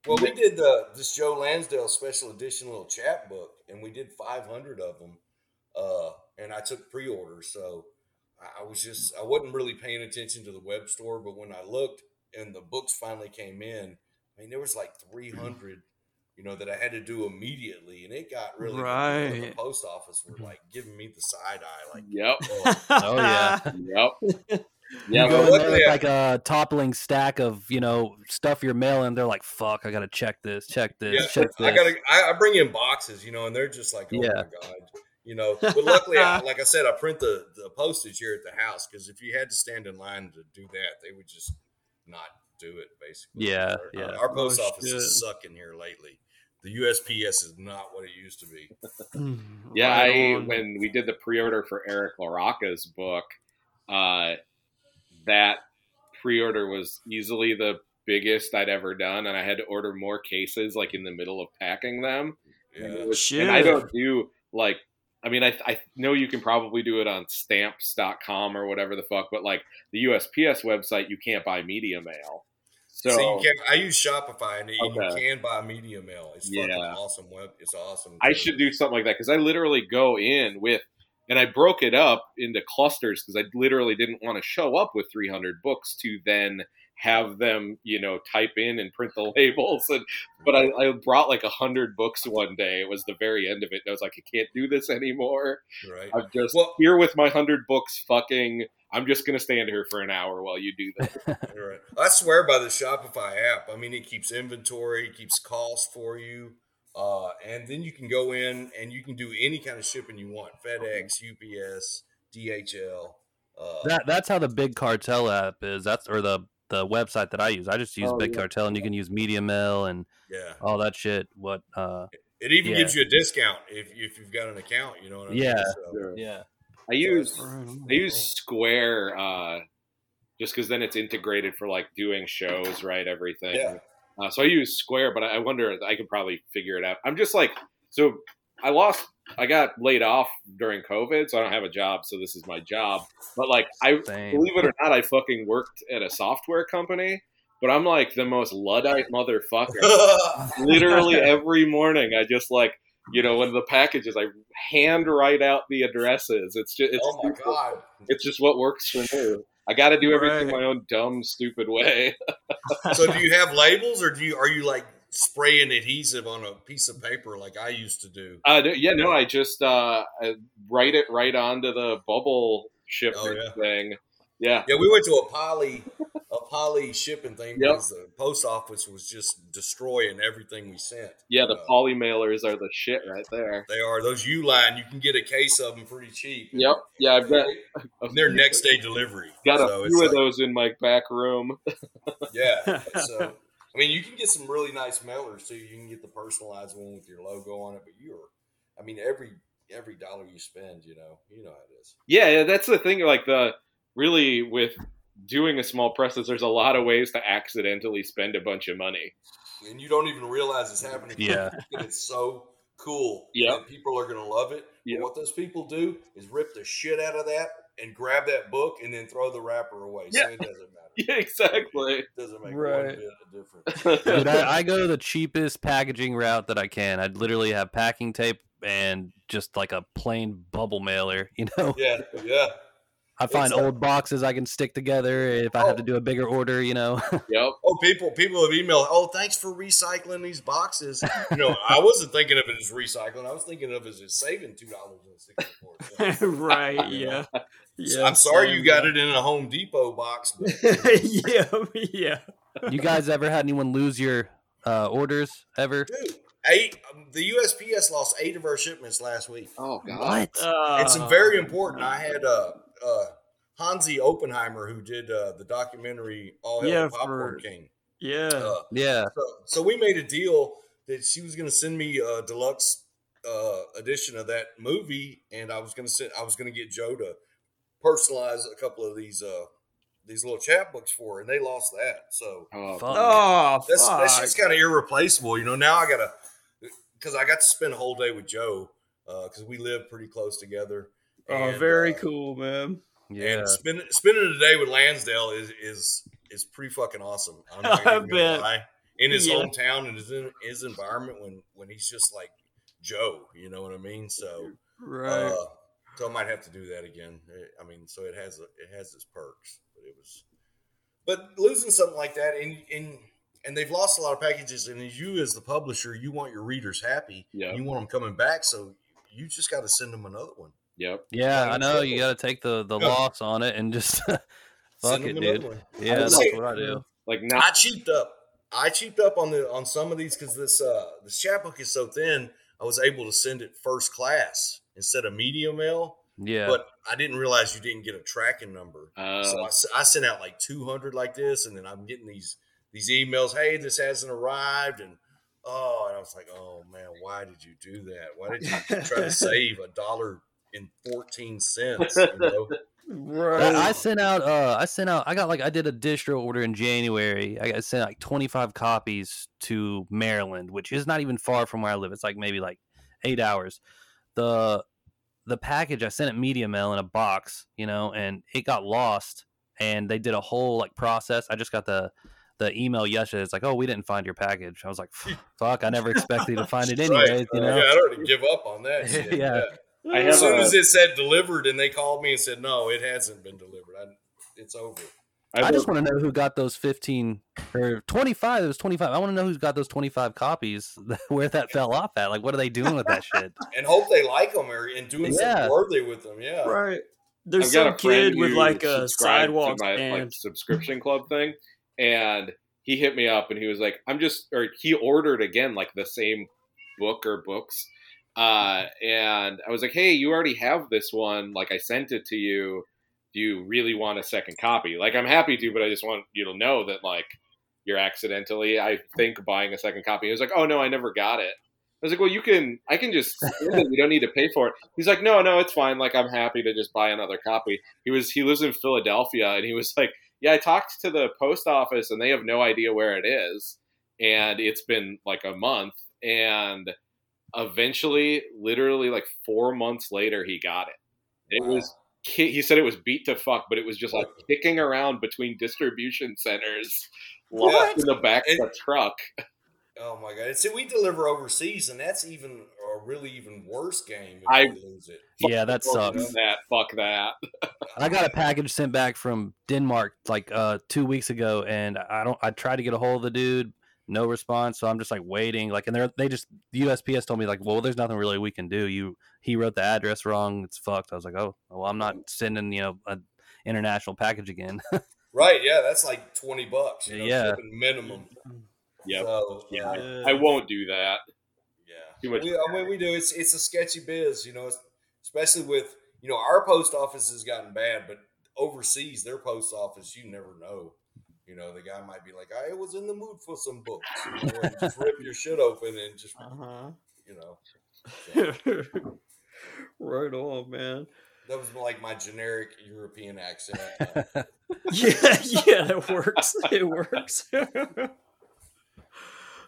Well, we did the this Joe Lansdale special edition little chapbook, and we did 500 of them. Uh, and I took pre-orders, so I, I was just I wasn't really paying attention to the web store, but when I looked and the books finally came in, I mean there was like 300, you know, that I had to do immediately, and it got really good. Right. The post office were like giving me the side eye, like. Yep. oh, Oh, yeah. Yep. You Yeah. go in there with like a toppling stack of you know stuff you're mailing. They're like, "Fuck, I gotta check this, check this, Yeah, check this." I gotta. I, I bring in boxes, you know, and they're just like, oh Yeah. my god, you know. But luckily, I, like I said, I print the the postage here at the house because if you had to stand in line to do that, they would just not do it. Basically, Yeah, Our, yeah. Our post Oh, office shit. is sucking here lately. The USPS is not what it used to be. Yeah, Right I when we did the pre-order for Eric LaRocca's book, uh, that pre-order was easily the biggest I'd ever done, and I had to order more cases like in the middle of packing them. And, it Yeah, was- and I don't do like. I mean, I, I know you can probably do it on stamps.com or whatever the fuck, but like the USPS website, you can't buy media mail. So, so, you can. I use Shopify, and you can buy media mail. It's fucking awesome. Web. It's awesome. I should do something like that because I literally go in with, and I broke it up into clusters because I literally didn't want to show up with 300 books to then have them, you know, type in and print the labels. And but I, I brought like a hundred books one day. It was the very end of it, and I was like, I can't do this anymore. right. I'm just Well- here with my hundred books. Fucking, I'm just gonna stand here for an hour while you do this. Right. I swear by the Shopify app. I mean, it keeps inventory, it keeps costs for you, uh, and then you can go in and you can do any kind of shipping you want: FedEx, UPS, DHL. Uh, that that's how the Big Cartel app is. That's or the the website that I use. I just use Oh, Big yeah. Cartel, and you can use Media Mail and yeah, all that shit. What? uh it even Yeah. gives you a discount if if you've got an account. You know what I mean? Yeah. So- Yeah. I use I use Square uh, just because then it's integrated for like doing shows, right? Everything. Yeah. Uh, so I use Square, but I I wonder I could probably figure it out. I'm just like, so I lost, I got laid off during COVID, so I don't have a job. So this is my job. But like, I Same. believe it or not, I fucking worked at a software company. But I'm like the most luddite motherfucker. Literally every morning, I just like, you know, when the packages, I hand write out the addresses. It's just, it's oh my god! it's just what works for me. I got to do everything Right. my own dumb, stupid way. So do you have labels, or do you are you like spraying adhesive on a piece of paper like I used to do? Uh, yeah, no, I just uh, I write it right onto the bubble shipment Oh, yeah. thing. Yeah, Yeah, we went to a poly a poly shipping thing Yep. because the post office was just destroying everything we sent. yeah, the Uh, poly mailers are the shit right there. They are those Uline. You can get a case of them pretty cheap. Yep, yeah, I've got they're next day delivery. got a So it's few of like- those in my back room. Yeah. So I mean, you can get some really nice mailers too. You can get the personalized one with your logo on it. But you're, I mean, every every dollar you spend, you know, you know how it is. Yeah, yeah, that's the thing. Like the really with doing a small press, is there's a lot of ways to accidentally spend a bunch of money. And you don't even realize it's happening. Yeah. It's so cool. Yeah. People are going to love it. Yep. What those people do is rip the shit out of that and grab that book and then throw the wrapper away. So Yeah. it doesn't matter. Yeah, exactly. It doesn't make Right. one bit of difference. Dude, I, I go the cheapest packaging route that I can. I'd literally have packing tape and just like a plain bubble mailer. You know, Yeah. Yeah. I find It's, old boxes I can stick together if I have to Oh. do a bigger order. You know, yep. Oh, people people have emailed. Oh, thanks for recycling these boxes. You know, I wasn't thinking of it as recycling. I was thinking of it as saving two dollars and and sixty four cents. right. Yeah. Yeah. I'm sorry you same. got it in a Home Depot box, but yeah. Yeah. you guys ever had anyone lose your uh, orders ever? dude, eight. um, The USPS lost eight of our shipments last week. Oh god. What? Uh, It's very important. I had uh, uh, Hansi Oppenheimer who did uh, the documentary All Hail Yeah, the Popcorn for- King. Yeah. Uh, Yeah, So, so we made a deal that she was going to send me a deluxe uh, edition of that movie, and I was going to send. I was going to get Joe to personalize a couple of these uh, these little chapbooks for her, and they lost that. So Oh, Fuck. Oh, that's that's just kind of irreplaceable, you know. Now I got to because I got to spend a whole day with Joe because we live pretty close together. Oh, And, very uh, cool, man. Yeah. And spending spending a day with Lansdale is is is pretty fucking awesome. I'm not I bet. lie. In his Yeah. hometown and his in his environment when when he's just like Joe, you know what I mean? So Right. uh, so I might have to do that again. I mean, so it has it has its perks, but it was, but losing something like that, and and and they've lost a lot of packages, and as you as the publisher, you want your readers happy, Yeah. you want them coming back, so you just got to send them another one. Yep. Yeah, I know. You got to take the the Yeah. loss on it and just fuck it, dude. one. Yeah, I that's say- what I do. Like I cheaped up. I cheaped up on the on some of these because this uh this chapbook is so thin. I was able to send it first class instead of media mail, Yeah. but I didn't realize you didn't get a tracking number. Uh, so I sent out like 200 like this, and then I'm getting these these emails. Hey, this hasn't arrived, and oh, and I was like, oh man, why did you do that? Why did you try to save a dollar and 14 cents? You know? right. I, I sent out. Uh, I sent out. I got like I did a distro order in January. I got sent like twenty five copies to Maryland, which is not even far from where I live. It's like maybe like eight hours. The the package I sent it media mail in a box, you know, and it got lost. And they did a whole like process. I just got the the email yesterday. It's like, oh, we didn't find your package. I was like, fuck, I never expected you to find it Right. anyways. You Uh, know, yeah, I'd already give up on that. Shit. Yeah. I As soon a- as it said delivered, and they called me and said, no, it hasn't been delivered. I, it's over. I have just want to know who got those 15 or 25. It was 25. I want to know who's got those 25 copies, where that fell off at. Like, what are they doing with that shit? And hope they like them or and doing Yeah. something worthy with them. Yeah. right. There's I've got some a kid with like a sidewalk to my stand. like subscription club thing, and he hit me up and he was like, "I'm just," or he ordered again like the same book or books, uh, and I was like, "Hey, you already have this one. Like, I sent it to you. Do you really want a second copy? Like, I'm happy to, but I just want you to know that like." You're accidentally, I think, buying a second copy. He was like, "Oh no, I never got it." I was like, "Well, you can. I can just. You don't need to pay for it." He's like, "No, no, it's fine. Like, I'm happy to just buy another copy." He was he lives in Philadelphia, and he was like, "Yeah, I talked to the post office, and they have no idea where it is, and it's been like a month, and eventually, literally like four months later, he got it. It Wow. was." He said it was beat to fuck, but it was just like kicking around between distribution centers, locked What? in the back of the truck. Oh my god! See, we deliver overseas, and that's even a really even worse game if I- lose it. yeah, that sucks. that. Fuck that. I got a package sent back from Denmark like uh, two weeks ago, and I don't. I tried to get a hold of the dude, no response. So I'm just like waiting. Like, and they're they just the USPS told me like, well, there's nothing really we can do. You he wrote the address wrong. It's fucked. I was like, oh, well, I'm not sending you know an international package again. Right? Yeah, that's like twenty bucks. You know, Yeah. minimum. Yep. So, Yeah. uh, Yeah. I won't do that. yeah. Too much. We, I mean, we do. It's it's a sketchy biz, you know, especially with you know our post office has gotten bad, but overseas their post office, you never know. You know, the guy might be like, "I was in the mood for some books," you know, just rip your shit open and just Uh-huh. you know. So, right on, man. that was like my generic European accent. Yeah, yeah, it works. It works.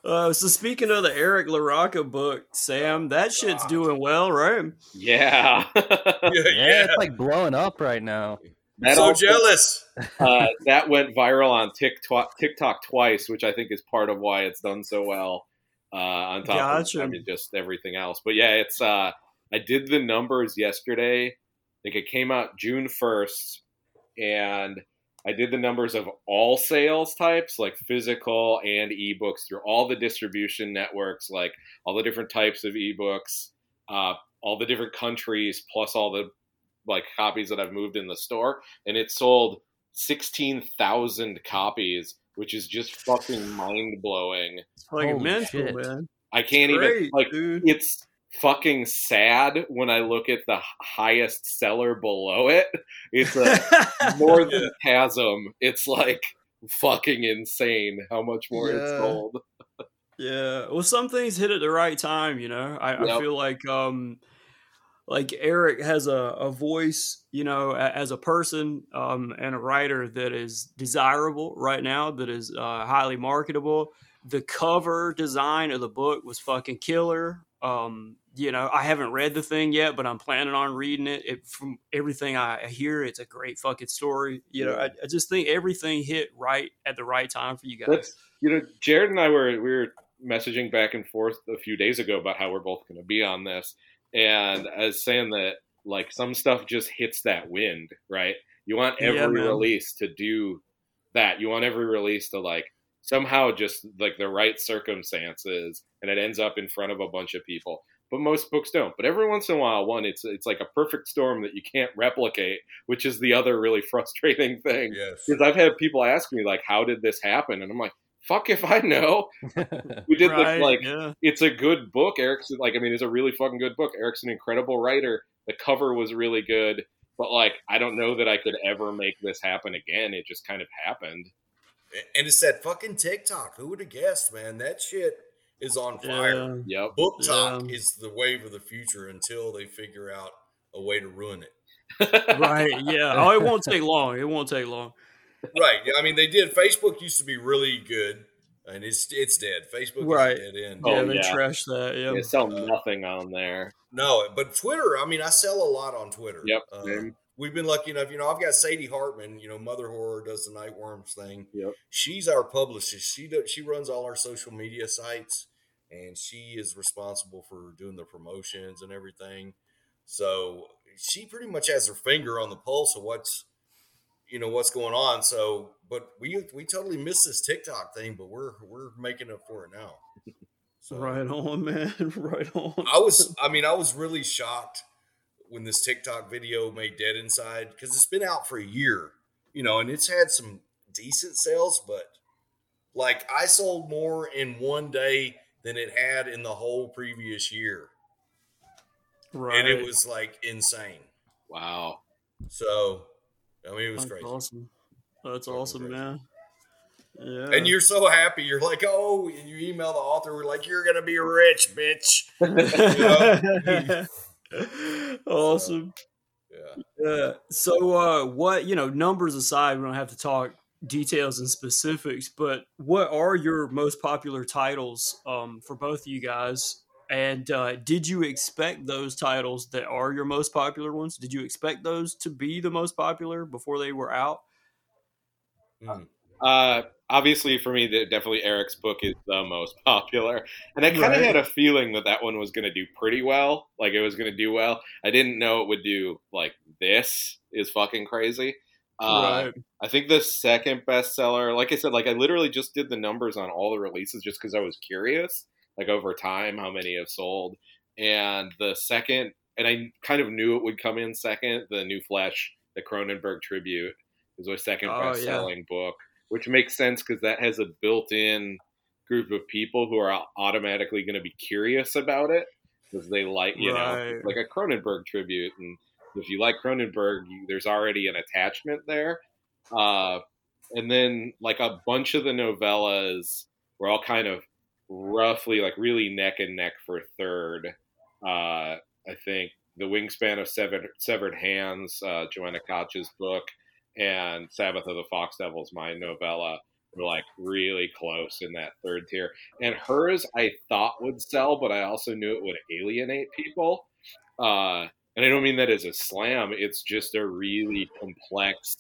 uh, so speaking of the Eric LaRocca book, Sam, that shit's doing well, right? Yeah. yeah, yeah, it's like blowing up right now. That, so also- jealous. uh, that went viral on TikTok, TikTok twice, which I think is part of why it's done so well. Uh, on top Gotcha. of I mean, just everything else, but yeah, it's. Uh, I did the numbers yesterday. I think it came out June first, and I did the numbers of all sales types, like physical and ebooks, through all the distribution networks, like all the different types of ebooks, uh, all the different countries, plus all the like copies that I've moved in the store, and it sold sixteen thousand copies, which is just fucking mind blowing. It's fucking Holy mental, shit. man. I can't Great, even like dude. it's fucking sad when I look at the highest seller below it. It's a more than chasm. It's like fucking insane how much more it's sold. Yeah. Well, some things hit at the right time, you know. I, I feel like um like Eric has a, a voice, you know, a- as a person um, and a writer that is desirable right now, that is uh, highly marketable. the cover design of the book was fucking killer. Um, you know, I haven't read the thing yet, but I'm planning on reading it. it from everything I hear, it's a great fucking story. You know, I, I, just think everything hit right at the right time for you guys. That's, you know, Jared and I were we were messaging back and forth a few days ago about how we're both going to be on this, and I was saying that like some stuff just hits that wind, right? You want every yeah, release to do that. You want every release to like somehow just like the right circumstances, and it ends up in front of a bunch of people. But most books don't. But every once in a while, one it's it's like a perfect storm that you can't replicate, which is the other really frustrating thing. Yes, because I've had people ask me like, "How did this happen?" And I'm like, fuck if I know. We did right, like yeah. it's a good book. Eric's like I mean, it's a really fucking good book. Eric's an incredible writer. The cover was really good, but like I don't know that I could ever make this happen again. It just kind of happened. And it's that fucking TikTok. Who would have guessed, man? That shit is on fire. Yeah. Yep. Book talk yeah. is the wave of the future until they figure out a way to ruin it. right. Yeah. Oh, it won't take long. It won't take long right. I mean, they did. Facebook used to be really good, and it's it's dead. Facebook right. dead end. Oh, yeah, they yeah. trash that. Yeah, they sell uh, nothing on there. No, but Twitter. I mean, I sell a lot on Twitter. Yep. Uh, we've been lucky enough. You know, I've got Sadie Hartmann. You know, Mother Horror does the Nightworms thing. Yep. She's our publisher. She does, she runs all our social media sites, and she is responsible for doing the promotions and everything. So she pretty much has her finger on the pulse of what's you know what's going on. So, but we we totally missed this TikTok thing, but we're we're making up for it now. So, right on, man. right on. I was, I mean, I was really shocked when this TikTok video made Dead Inside because it's been out for a year, you know, and it's had some decent sales, but like I sold more in one day than it had in the whole previous year. Right. And it was like insane. Wow. So I mean, it was That's crazy. Awesome. That's awesome, man. Yeah. And you're so happy. You're like, oh, you email the author. We're like, you're gonna be rich, bitch. awesome. yeah. Yeah. So, uh, what you know, numbers aside, we don't have to talk details and specifics. But what are your most popular titles um, for both of you guys? And uh, did you expect those titles that are your most popular ones? Did you expect those to be the most popular before they were out? Mm. Uh, obviously, for me, definitely Eric's book is the most popular, and I kind of right. had a feeling that that one was going to do pretty well. Like it was going to do well. I didn't know it would do like this. Is fucking crazy. Uh, right. I think the second bestseller, like I said, like I literally just did the numbers on all the releases just because I was curious like over time how many have sold. And the second, and I kind of knew it would come in second. The New Flesh, the Cronenberg tribute, is my second oh, best-selling yeah. book, which makes sense because that has a built-in group of people who are automatically going to be curious about it because they like, you right. know, like a Cronenberg tribute, and if you like Cronenberg, you, there's already an attachment there. Uh, and then like a bunch of the novellas were all kind of roughly like really neck and neck for third. Uh, I think the wingspan of severed severed hands, uh, Joanna Koch's book, and Sabbath of the Fox Devils, my novella, were like really close in that third tier. And hers, I thought would sell, but I also knew it would alienate people. Uh, and I don't mean that as a slam. It's just a really complex,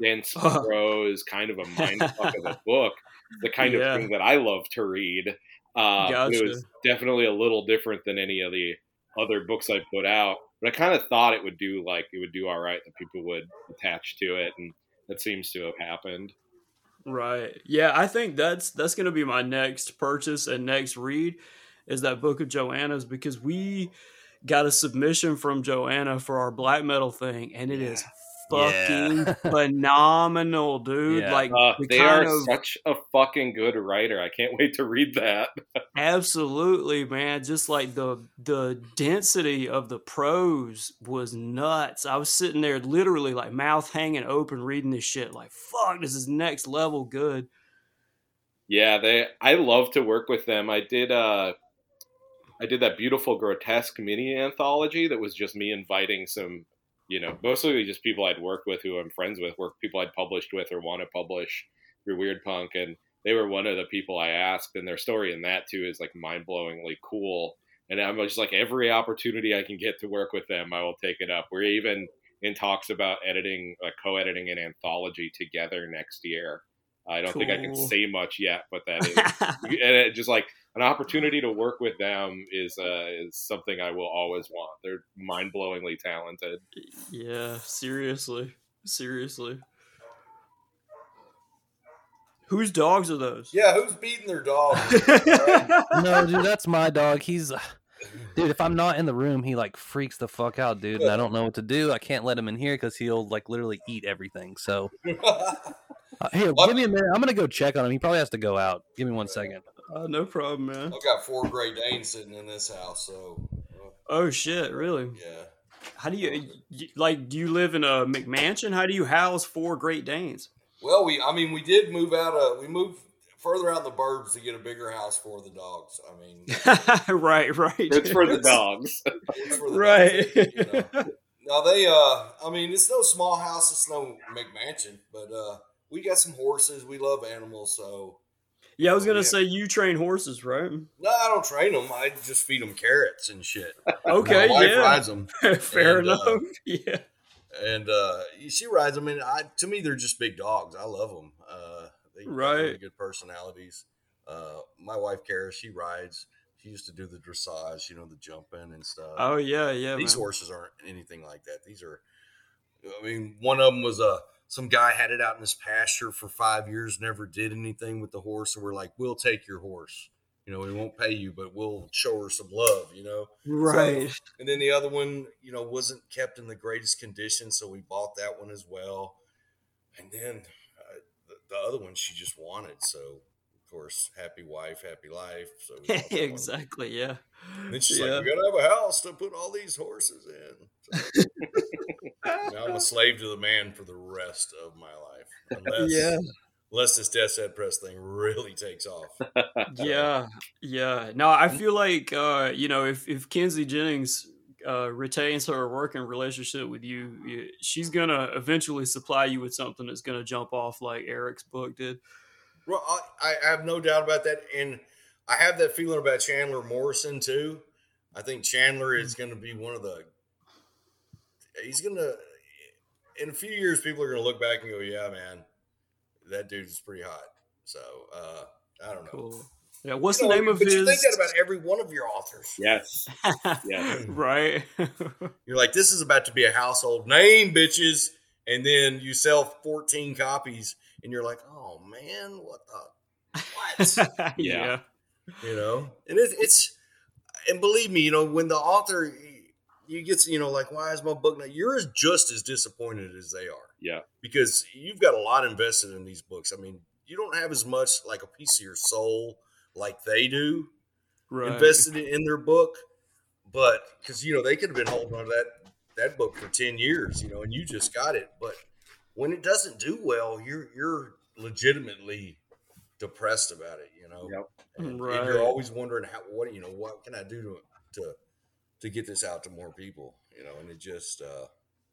dense prose, kind of a mind fuck of a book the kind yeah. of thing that I love to read. Uh, gotcha. It was definitely a little different than any of the other books I put out, but I kind of thought it would do like it would do all right that people would attach to it, and that seems to have happened. Right. Yeah, I think that's that's going to be my next purchase and next read is that book of Joanna's because we got a submission from Joanna for our black metal thing, and it yeah. is fucking yeah. phenomenal, dude. Yeah. Like uh, they are of, such a fucking good writer. I can't wait to read that. absolutely, man. Just like the the density of the prose was nuts. I was sitting there literally like mouth hanging open reading this shit. Like, fuck, this is next level good. Yeah, they I love to work with them. I did uh I did that beautiful grotesque mini anthology that was just me inviting some you know, mostly just people I'd worked with who I'm friends with, work people I'd published with or want to publish through Weird Punk, and they were one of the people I asked, and their story in that too is like mind blowingly cool. And I'm just like every opportunity I can get to work with them, I will take it up. We're even in talks about editing, like co-editing an anthology together next year. I don't think I can say much yet, but that is and it just like an opportunity to work with them is uh, is something I will always want. They're mind blowingly talented. yeah, seriously, seriously. Whose dogs are those? Yeah, who's beating their dog? no, dude, that's my dog. He's, dude. If I'm not in the room, he like freaks the fuck out, dude. And I don't know what to do. I can't let him in here because he'll like literally eat everything. So uh, here, give me a minute. I'm gonna go check on him. He probably has to go out. Give me one second. Uh, no problem, man. I've got four Great Danes sitting in this house, so uh, Oh shit, really? yeah. How do you, you like? Do you live in a McMansion? How do you house four Great Danes? Well, we I mean we did move out. Uh, we moved further out in the burbs to get a bigger house for the dogs. I mean, right, right. It's for the dogs. it's for the right. dogs, you know. Now they, uh, I mean, it's no small house, it's no McMansion, but uh, we got some horses. We love animals, so yeah, I was gonna Yeah. say you train horses, right? no, I don't train them. I just feed them carrots and shit. Okay, My wife yeah, rides them, fair And, uh, enough. yeah, and uh, she rides them. And I, to me, they're just big dogs. I love them. Uh, they got really Right. good personalities. Uh, my wife Kara, she rides. She used to do the dressage, you know, the jumping and stuff. oh yeah, yeah. These man. horses aren't anything like that. These are, I mean, one of them was a some guy had it out in his pasture for five years, never did anything with the horse, and we're like, we'll take your horse. You know, we won't pay you, but we'll show her some love. You know, Right. and then the other one, you know, wasn't kept in the greatest condition, so we bought that one as well. And then uh, the, the other one, she just wanted. So, course, happy wife, happy life. So we bought one. exactly. Yeah. And then she's Yeah. like, "We gotta have a house to put all these horses in." So, now I'm a slave to the man for the rest of my life, unless Yeah. unless this Death's Head Press thing really takes off. yeah yeah no i feel like uh you know if if Kenzie Jennings uh retains her working relationship with you you- she's gonna eventually supply you with something that's gonna jump off like eric's book did Well, I, I have no doubt about that, and I have that feeling about Chandler Morrison too. I think Chandler is going to be one of the. He's going to, in a few years, people are going to look back and go, "Yeah, man, that dude is pretty hot." So uh, I don't know. cool yeah what's You the know, name of but his you think that about every one of your authors. yes. Yeah. right You're like, this is about to be a household name, bitches, and then you sell 14 copies, and you're like, oh man, what the what? yeah. You know? And it, it's and believe me you know when the author you get you know like why is my book not you're as- just as disappointed as they are. Yeah. because you've got a lot invested in these books. I mean you don't have as much like a piece of your soul like they do right. invested in their book but because you know they could have been holding on to that that book for 10 years you know and you just got it but when it doesn't do well you're you're legitimately depressed about it you know Yep. and, and Right. you're always wondering how what you know what can i do to to to get this out to more people you know and it just uh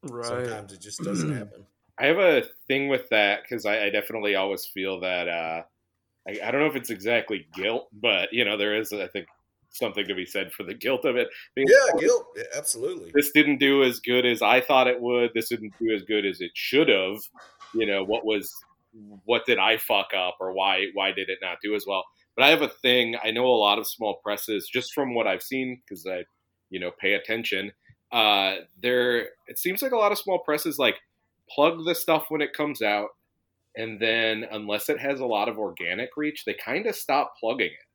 right sometimes it just doesn't happen I have a thing with that because I, I definitely always feel that uh, I, I don't know if it's exactly guilt, but you know there is I think something to be said for the guilt of it. Being, yeah guilt yeah, absolutely This didn't do as good as I thought it would. This didn't do as good as it should have. You know what was what did I fuck up or why why did it not do as well? But I have a thing. I know a lot of small presses just from what I've seen because I you know pay attention. Uh, there it seems like a lot of small presses like plug the stuff when it comes out and then unless it has a lot of organic reach they kind of stop plugging it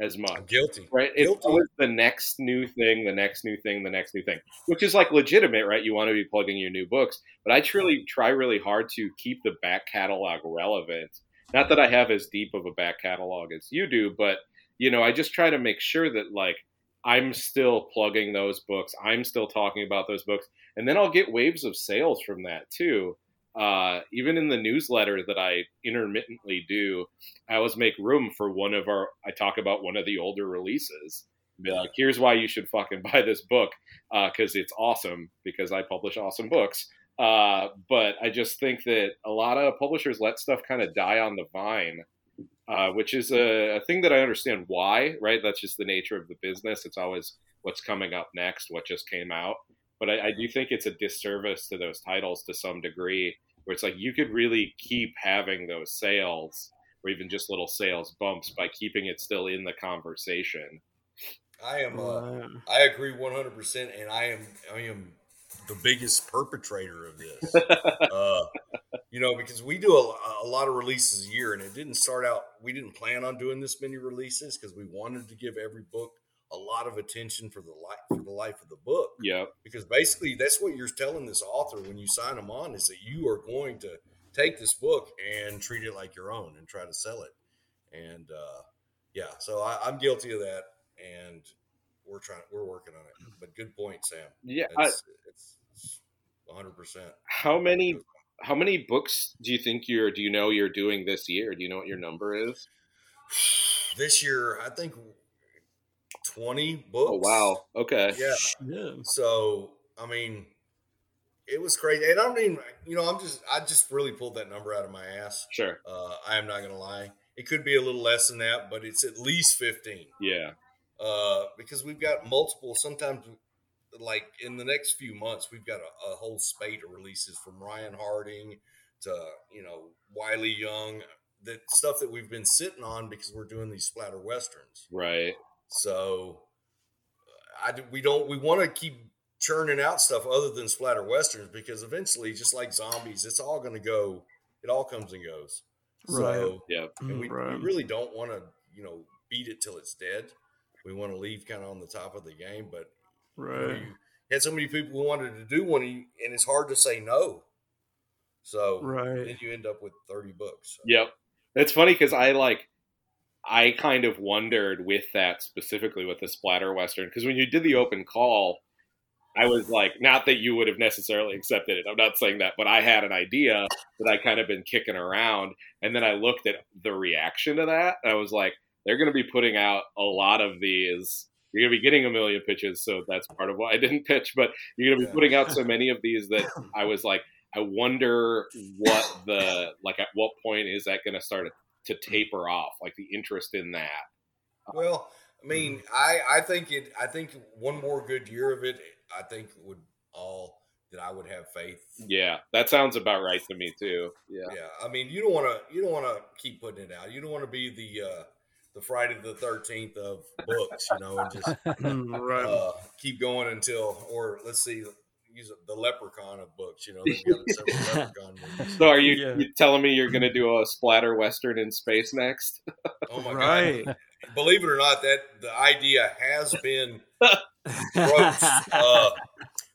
as much i'm guilty. right? It's Guilty. always the next new thing the next new thing the next new thing which is like legitimate right? You want to be plugging your new books but i truly try really hard to keep the back catalog relevant. Not that i have as deep of a back catalog as you do but you know i just try to make sure that like i'm still plugging those books i'm still talking about those books and then i'll get waves of sales from that too uh, even in the newsletter that I intermittently do, I always make room for one of our. I talk about one of the older releases. Be like, here's why you should fucking buy this book because it's awesome. Because I publish awesome books. Uh, but I just think that a lot of publishers let stuff kind of die on the vine uh, which is a, a thing that I understand why. Right, that's just the nature of the business. It's always what's coming up next, what just came out. But I, I do think it's a disservice to those titles to some degree, where it's like you could really keep having those sales or even just little sales bumps by keeping it still in the conversation. I am. Uh, I agree one hundred percent, and I am. I am the biggest perpetrator of this. uh, you know, because we do a, a lot of releases a year, and it didn't start out. We didn't plan on doing this many releases because we wanted to give every book a lot of attention for the life for the life of the book. Yeah. Because basically, that's what you're telling this author when you sign them on is that you are going to take this book and treat it like your own and try to sell it. And uh, yeah, so I, I'm guilty of that, and we're trying. We're working on it. But good point, Sam. Yeah. I, It's, it's 100. percent how many how many books do you think you're do you know you're doing this year? Do you know what your number is? This year, I think 20 books. Oh wow. Okay. Yeah. Yeah. So I mean, it was crazy, and I mean, you know, I'm just I just really pulled that number out of my ass. Sure. Uh, I am not gonna lie; it could be a little less than that, but it's at least 15. Yeah. Uh, because we've got multiple. Sometimes, like in the next few months, we've got a, a whole spate of releases from Ryan Harding to you know Wiley Young. That stuff that we've been sitting on because we're doing these splatter westerns. Right. So I we don't we want to keep churning out stuff other than splatter westerns because eventually, just like zombies, it's all going to go. It all comes and goes. Right. So Yeah. and we, we mm, really don't want to you know beat it till it's dead. We want to leave kind of on the top of the game, but you, know, Right. you had so many people who wanted to do one, and you- and it's hard to say no. So Right. then you end up with thirty books. So. Yep. It's funny because I like, I kind of wondered with that specifically with the splatter western because when you did the open call, I was like, not that you would have necessarily accepted it. I'm not saying that, but I had an idea that I kind of been kicking around, and then I looked at the reaction to that, and I was like, they're going to be putting out a lot of these. You're going to be getting a million pitches, so that's part of why I didn't pitch. But you're going to be Yeah. putting out so many of these that I was like, I wonder what the like at what point is that going to start to taper off? Like the interest in that. Well, I mean, I I think it. I think one more good year of it, I think would all that I would have faith. Yeah, that sounds about right to me too. Yeah, Yeah, I mean, you don't want to you don't want to keep putting it out. You don't want to be the uh the Friday the Thirteenth of books, you know, and just right. uh, keep going until, or let's see, use the Leprechaun of books. You know, got Leprechaun. So are you, Yeah. you telling me you're going to do a splatter western in space next? Oh my right. god! Believe it or not, that the idea has been broached. Uh,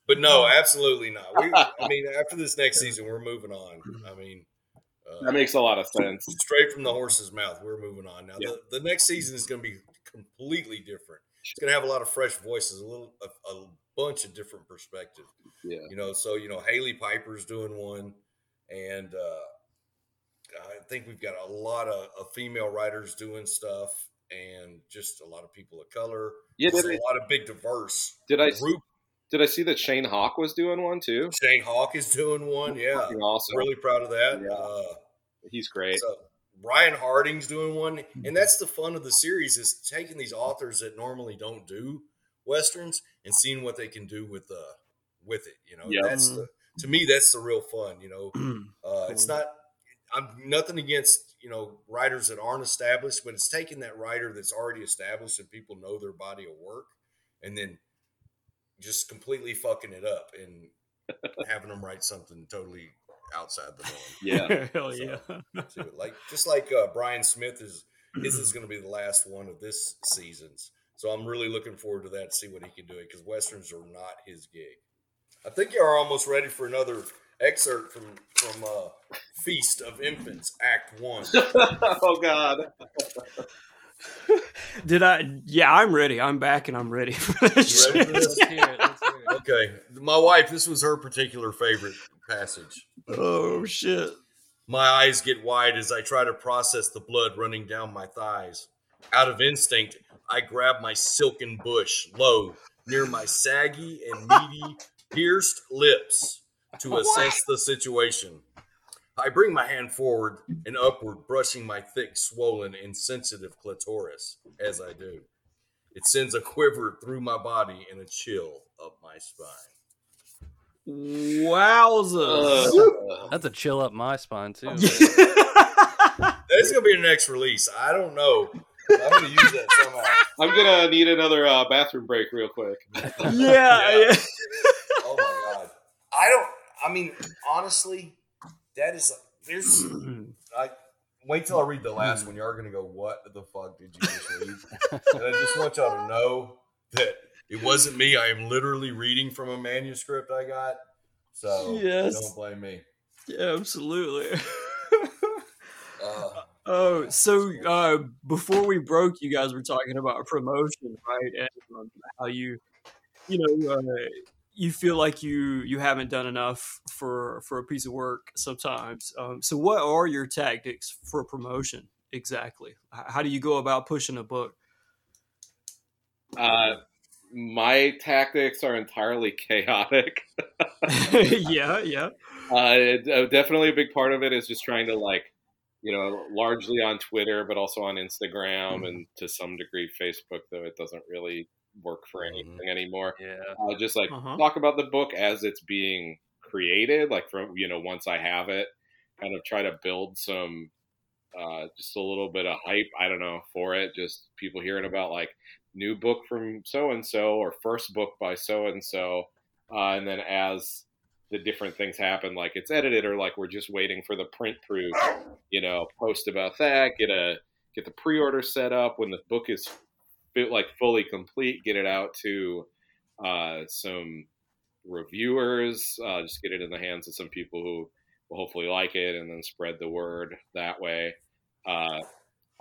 but no, absolutely not. We, I mean, after this next season, we're moving on. I mean, uh, That makes a lot of sense. straight from the horse's mouth. We're moving on now. Yeah. The, the next season is going to be completely different. It's going to have a lot of fresh voices, a little, a, a bunch of different perspectives. Yeah, You know, so you know, Hailey Piper's doing one, and uh, I think we've got a lot of, of female writers doing stuff, and just a lot of people of color. yeah. Just Did I, a lot of big diverse did I group. did I see that Shane Hawk was doing one too? Shane Hawk is doing one. Yeah, awesome. really proud of that. Yeah. Uh, He's great. So Ryan Harding's doing one, and that's the fun of the series is taking these authors that normally don't do westerns and seeing what they can do with uh with it. You know, Yeah. that's the to me that's the real fun. You know, uh, it's not. I'm nothing against you know writers that aren't established, but it's taking that writer that's already established and people know their body of work, and then just completely fucking it up and having them write something totally outside the norm. Yeah, Hell So- yeah. to. Like just like uh, Bryan Smith is his is going to be the last one of this season's. So I'm really looking forward to that to see what he can do because westerns are not his gig. I think you are almost ready for another excerpt from from uh, Feast of Infants Act One. oh God. Did I? Yeah, I'm ready. I'm back and I'm ready for this. Ready for this? Let's hear it. Let's hear it. Okay, my wife. This was her particular favorite passage. Oh shit. My eyes get wide as I try to process the blood running down my thighs. Out of instinct, I grab my silken bush low near my saggy and meaty, pierced lips to assess the situation. I bring my hand forward and upward, brushing my thick, swollen, insensitive clitoris as I do. It sends a quiver through my body and a chill up my spine. Wowza. Uh, That's a chill up my spine too. That's gonna be the next release. I don't know. I'm gonna use that somehow. I'm gonna need another uh, bathroom break real quick. yeah, yeah. Oh my god. I don't. I mean, honestly, that is there's. I wait till I read the last one. You are gonna go, "What the fuck did you just read?" and I just want y'all to know that it wasn't me. I am literally reading from a manuscript I got. So Yes. don't blame me. Yeah, absolutely. Oh, so uh, before we broke, you guys were talking about promotion, right? And um, how you, you know, uh, you feel like you you haven't done enough for for a piece of work sometimes. Um, so, what are your tactics for promotion exactly? How do you go about pushing a book? Uh, my tactics are entirely chaotic. yeah, yeah. Uh, uh, definitely a big part of it is just trying to like, you know, largely on Twitter, but also on Instagram and to some degree Facebook, though it doesn't really work for anything anymore. yeah. Uh, just like Uh-huh. talk about the book as it's being created, like from you know once I have it, kind of try to build some, uh, just a little bit of hype. I don't know for it. Just people hearing about like new book from so and so or first book by so and so, Uh, and then as the different things happen, like it's edited or like we're just waiting for the print proof, you know, post about that, get a get the pre-order set up when the book is like fully complete, get it out to uh, some reviewers, uh, just get it in the hands of some people who will hopefully like it, and then spread the word that way. Uh,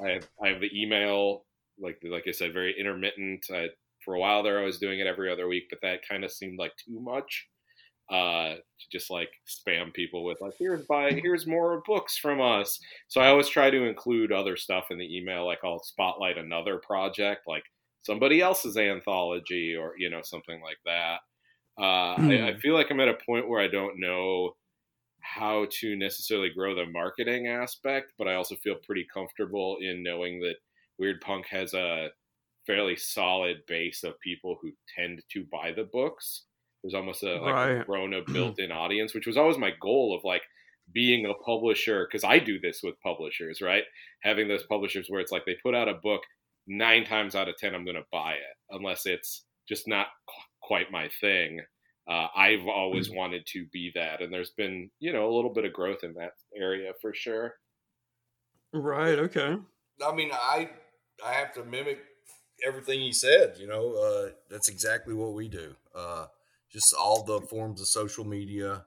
I have I have the email, like like I said, very intermittent. I, for a while there, I was doing it every other week, but that kind of seemed like too much. Uh, to just like spam people with like here's buy here's more books from us. So I always try to include other stuff in the email, like I'll spotlight another project, like somebody else's anthology or you know something like that. Uh, I, I feel like I'm at a point where I don't know how to necessarily grow the marketing aspect, but I also feel pretty comfortable in knowing that Weird Punk has a fairly solid base of people who tend to buy the books. There's almost a like a Right. grown up built in audience, which was always my goal of like being a publisher because I do this with publishers, right? Having those publishers where it's like they put out a book, nine times out of ten I'm going to buy it, unless it's just not qu- quite my thing. Uh, I've always wanted to be that, and there's been you know a little bit of growth in that area for sure. Right. Okay. I mean, I I have to mimic everything he said. You know, uh, that's exactly what we do. Uh, just all the forms of social media,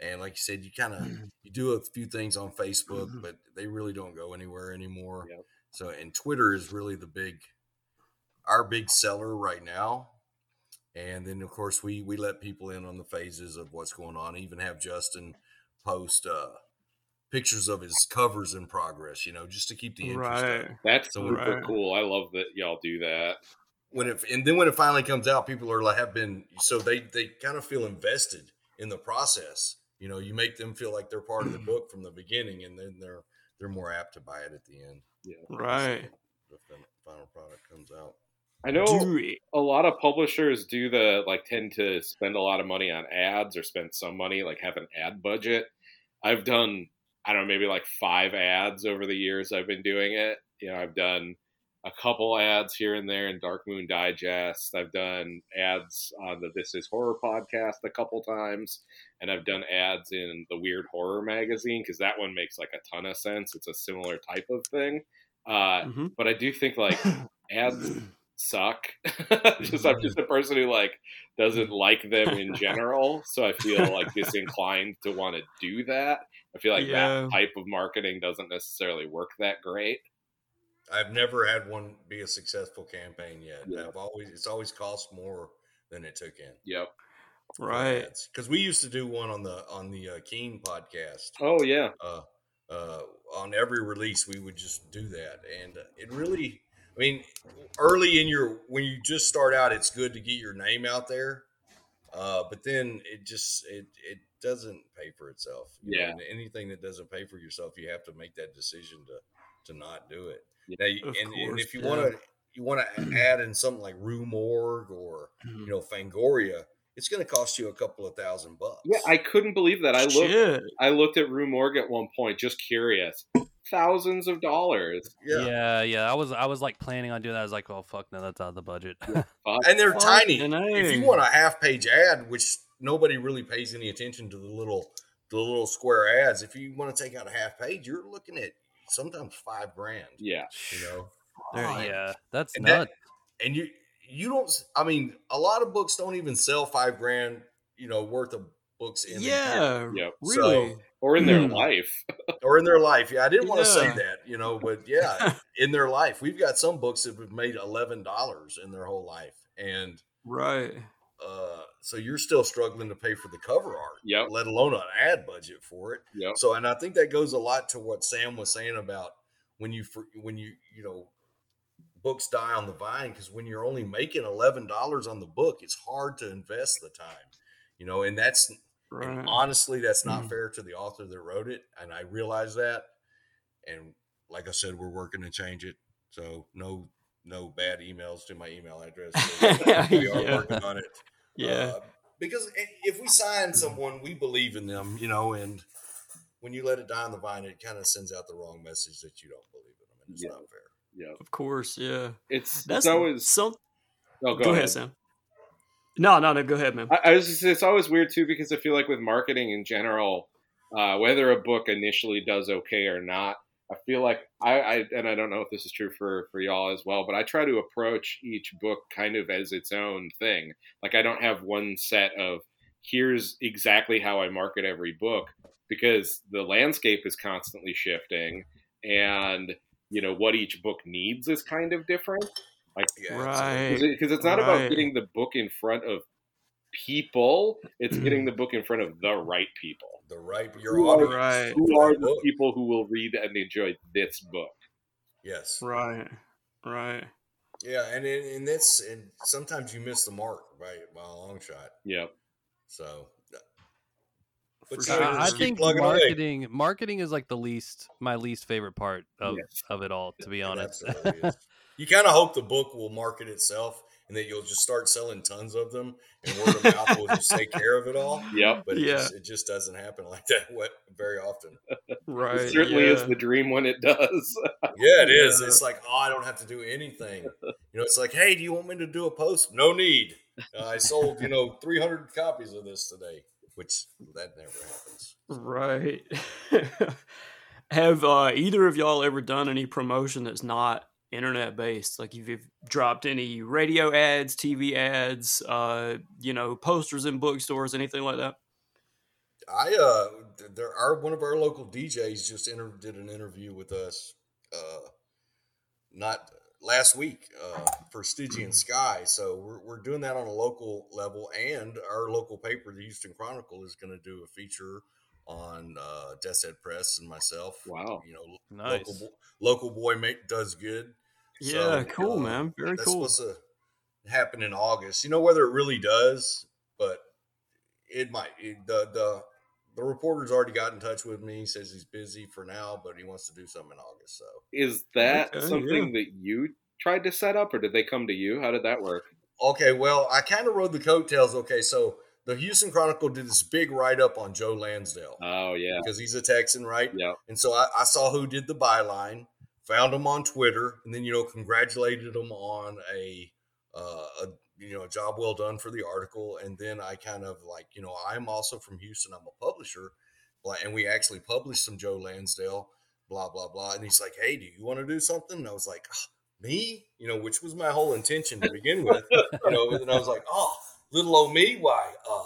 and like you said, you kind of you do a few things on Facebook, but they really don't go anywhere anymore. Yep. So, and Twitter is really the big, our big seller right now. And then, of course, we we let people in on the phases of what's going on. Even have Justin post uh, pictures of his covers in progress. You know, just to keep the interest. up Right. That's So- super Right. cool. I love that y'all do that. When it and then when it finally comes out, people are like have been so they they kind of feel invested in the process. You know, you make them feel like they're part of the book from the beginning, and then they're they're more apt to buy it at the end. Yeah. Right. The final product comes out. I know a lot of publishers do the like tend to spend a lot of money on ads or spend some money like have an ad budget. I've done I don't know maybe like five ads over the years I've been doing it. You know, I've done a couple ads here and there in Dark Moon Digest. I've done ads on the This Is Horror podcast a couple times, and I've done ads in the Weird Horror magazine because that one makes like a ton of sense. It's a similar type of thing. Uh, hmm but I do think like ads suck. just I'm just a person who like doesn't like them in general, so I feel like disinclined to want to do that. I feel like Yeah. that type of marketing doesn't necessarily work that great. I've never had one be a successful campaign yet. Yeah. I've always it's always cost more than it took in. Yep. Right. Because we used to do one on the on the uh, Keene podcast. Oh yeah. uh, uh, on every release we would just do that and uh, it really i mean early in your when you just start out it's good to get your name out there Uh, but then it just it it doesn't pay for itself. You know, Yeah. and anything that doesn't pay for yourself, you have to make that decision to to not do it. Yeah. Now, you, Of and, and if you yeah. want to you want to add in something like Rue Morgue or you mm-hmm. know Fangoria, it's going to cost you a couple of thousand bucks. Yeah, I couldn't believe that. I looked. Shit. I looked at Rue Morgue at one point, just curious. Thousands of dollars. yeah. yeah, yeah. I was I was like planning on doing that. I was like, oh fuck no, that's out of the budget. Fuck. and they're tiny. Fucking If you want a half page ad, which nobody really pays any attention to the little the little square ads, if you want to take out a half page, you're looking at sometimes five grand. Yeah. You know, There- yeah, that's And that- nuts. and you you don't. I mean, a lot of books don't even sell five grand. You know, worth of books in a year. yeah, Yep. really. Or in their Hmm. life. or in their life. Yeah, I didn't want to say that, you know, but yeah, in their life, we've got some books that have made eleven dollars in their whole life, and right. Uh, so you're still struggling to pay for the cover art, Yep. let alone an ad budget for it. Yep. So, and I think that goes a lot to what Sam was saying about when you when you you know books die on the vine because when you're only making eleven dollars on the book, it's hard to invest the time, you know, and that's and honestly that's not Mhm. fair to the author that wrote it, and I realize that. And like I said, we're working to change it, so no no bad emails to my email address. we are Yeah. working on it. Yeah. Uh, because if we sign someone, we believe in them, you know, and when you let it die on the vine, it kind of sends out the wrong message that you don't believe in them, and it's Yeah. not fair. Yeah, of course. Yeah. It's That's it's always some. oh, Go, ahead, Sam. No, no, no. Go ahead, man. I, I was just, it's always weird too because I feel like with marketing in general, uh, whether a book initially does okay or not, I feel like I, I and I don't know if this is true for for y'all as well, but I try to approach each book kind of as its own thing. Like I don't have one set of here's exactly how I market every book because the landscape is constantly shifting and you know what each book needs is kind of different Yeah, Right. because it's not about getting the book in front of people it's getting mm. the book in front of the right people The right, your Who are- audience. Right. who are the people who will read and enjoy this book Yes. Right. Right. Yeah, and in, and that's and sometimes you miss the mark by by a long shot. yeah So, uh, but sure. I, I think plugging away. marketing marketing is like the least my least favorite part of Yes. of it all. To be honest. You kind of hope the book will market itself and that you'll just start selling tons of them and word of mouth will just take care of it all. yep But it, Yeah. just, it just doesn't happen like that what- very often. Right. it certainly yeah. is the dream when it does Yeah, it is. Yeah. It's like, oh, I don't have to do anything. You know, it's like, hey, do you want me to do a post? No need. Uh, I sold, you know, 300 copies of this today, which that never happens. Right. Have uh, either of y'all ever done any promotion that's not internet based? Like if you've dropped any radio ads, TV ads, uh, you know, posters in bookstores, anything like that? I uh there are one of our local DJs just inter- did an interview with us uh not last week uh for Stygian Sky. So we're we're doing that on a local level and our local paper, the Houston Chronicle, is gonna do a feature on uh Death's Head Press and myself. Wow. You know nice. local bo- local boy make does good. Yeah, So, cool, uh, man. Very That's cool. supposed to happen in August. You know whether it really does, but it might. It- the the the reporter's already got in touch with me. He says he's busy for now, but he wants to do something in August. So is that Okay, something that you tried to set up or did they come to you how did that work okay, well, I kind of rode the coattails. Okay, so the Houston Chronicle did this big write up on Joe Lansdale oh yeah because he's a Texan, right? yeah And so I, I saw who did the byline, found him on Twitter, and then you know congratulated him on a, uh, a you know a job well done for the article. And then I kind of like you know I'm also from Houston. I'm a publisher, and we actually published some Joe Lansdale, blah blah blah. And he's like, "Hey, do you want to do something?" And I was like, "Ah, "Me?" You know, which was my whole intention to begin with. you know, and I was like, "Oh, little old me? Why? Uh,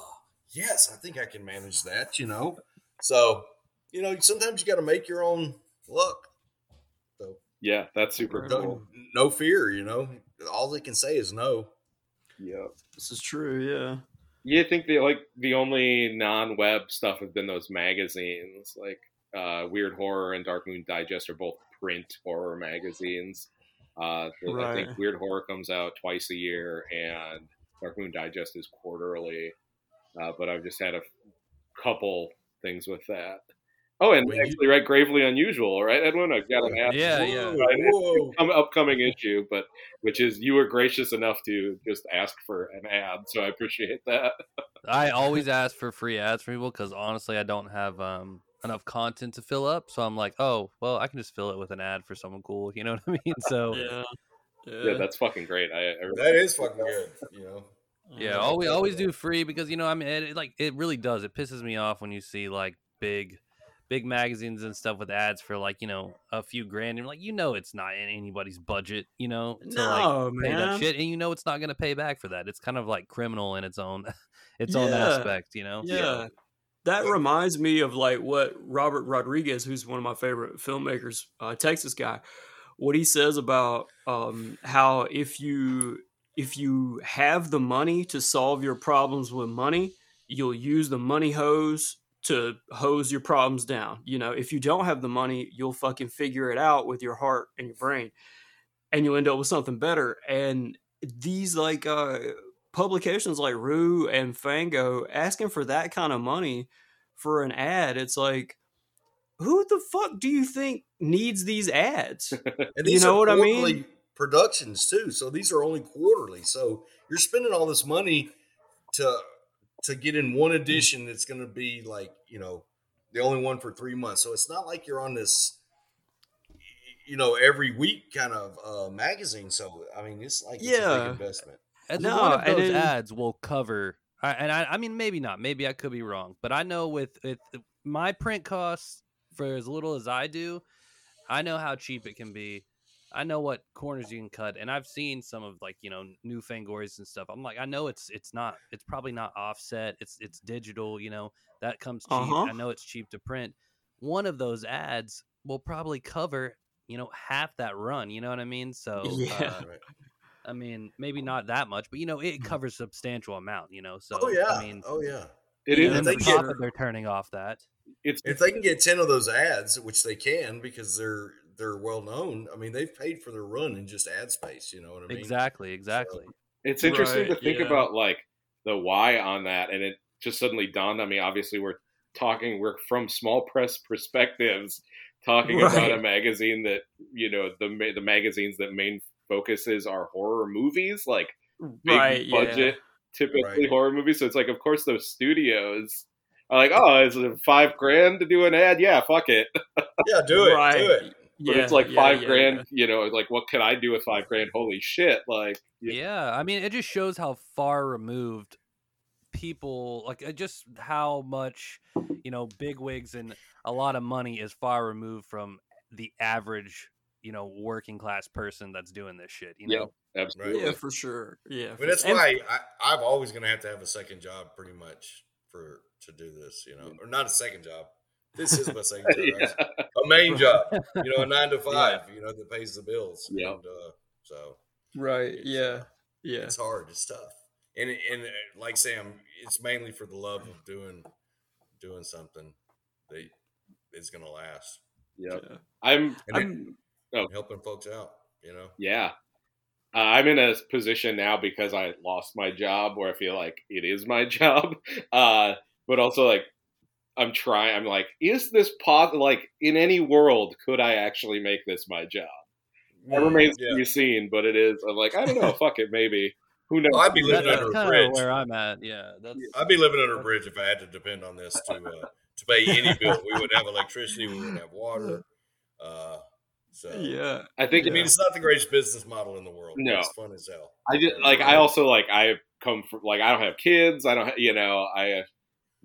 yes, I think I can manage that." You know, so you know sometimes you got to make your own luck. So yeah that's super Right cool no, no fear, you know. All they can say is no. yeah This is true. Yeah. You think the like the only non-web stuff have been those magazines, like uh, Weird Horror and Dark Moon Digest are both print horror magazines. Uh, the- I think Weird Horror comes out twice a year, and Dark Moon Digest is quarterly. uh, but I've just had a couple things with that. Oh, and When you- actually, right, gravely unusual, right, Edwin? I've got an ad Yeah, yeah. Right. Whoa. upcoming issue, but which is you were gracious enough to just ask for an ad, so I appreciate that. I always ask for free ads from people because honestly, I don't have um, enough content to fill up. So I'm like, oh, well, I can just fill it with an ad for someone cool. You know what I mean? So Yeah. Yeah, that's fucking great. I, I That is fucking good. You know. Yeah, always always do free because you know I mean it, it, like it really does. It pisses me off when you see like big big magazines and stuff with ads for like you know a few grand and like you know it's not in anybody's budget you know to like No, pay that shit and you know it's not going to pay back for that. It's kind of like criminal in its own its own aspect, you know. Yeah. That reminds me of like what Robert Rodriguez, who's one of my favorite filmmakers, uh, Texas guy, what he says about um, how if you if you have the money to solve your problems with money, you'll use the money hose to hose your problems down. You know, if you don't have the money, you'll fucking figure it out with your heart and your brain, and you'll end up with something better. And these like uh, publications like Rue and Fango asking for that kind of money for an ad, it's like, who the fuck do you think needs these ads? And You know what I mean? Productions too, so these are only quarterly. So you're spending all this money to to get in one edition that's going to be like you know the only one for three months. So it's not like you're on this you know every week kind of uh, magazine. So I mean, it's like it's a Yeah. big investment. And No, one of those it- ads will cover. And I, I mean, maybe not. Maybe I could be wrong, but I know with, with my print costs for as little as I do, I know how cheap it can be. I know what corners you can cut, and I've seen some of like you know new Fangories and stuff. I'm like, I know it's it's not it's probably not offset. It's it's digital. You know that comes cheap. Uh-huh. I know it's cheap to print. One of those ads will probably cover you know half that run. You know what I mean? So Yeah. uh, I mean, maybe not that much, but you know, it covers a substantial amount. You know, so oh yeah. I mean, oh yeah. it is. and They get, they're turning off that. It's If they can get ten of those ads, which they can because they're they're well known. I mean, they've paid for their run in just ad space. You know what I mean? Exactly, exactly. It's interesting Right, to think yeah. about like the why on that, and it just suddenly dawned on me. Obviously, we're talking we're from small press perspectives, talking about a magazine that you know the ma- the magazines that main focuses are horror movies, like big right, budget, yeah. typically Right. horror movies. So it's like, of course, those studios are like, oh, is it five grand to do an ad? Yeah, fuck it. Yeah, do it. right. Do it. But Yeah, it's like yeah, five yeah, grand. yeah. You know, like what can I do with five grand? Holy shit! Like, Yeah, I mean, it just shows how far removed people like just how much you know bigwigs and a lot of money is far removed from the average you know working class person that's doing this shit. You Yeah. know, absolutely. Yeah, for sure. Yeah. I mean, that's And- why I, I'm always going to have to have a second job, pretty much, for to do this. You know, or not a second job. This is my second job. yeah. A main job. You know, a nine to five. You know, that pays the bills. Yeah. And, uh, so Right. it's, Yeah. uh, Yeah. it's hard. It's tough. And and uh, like Sam, it's mainly for the love of doing doing something that is going to last. Yep. Yeah. I'm And I'm, Oh. helping folks out. You know. Yeah. Uh, I'm in a position now because I lost my job where I feel like it is my job. Uh, but also, like, I'm trying, I'm like, is this possible? Like, in any world, could I actually make this my job? That remains Yeah. to be seen, but it is. I'm like, I don't know. fuck it, maybe. Who knows? Well, I'd be living that's under a bridge. where I'm at. Yeah, that's I'd be living under a bridge if I had to depend on this to uh, to pay any bill. We wouldn't have electricity. We wouldn't have water. Uh, so yeah. I think I mean, it's not the greatest business model in the world. No. it's fun as hell. I just like I also like I come from like I don't have kids. I don't ha- you know I uh,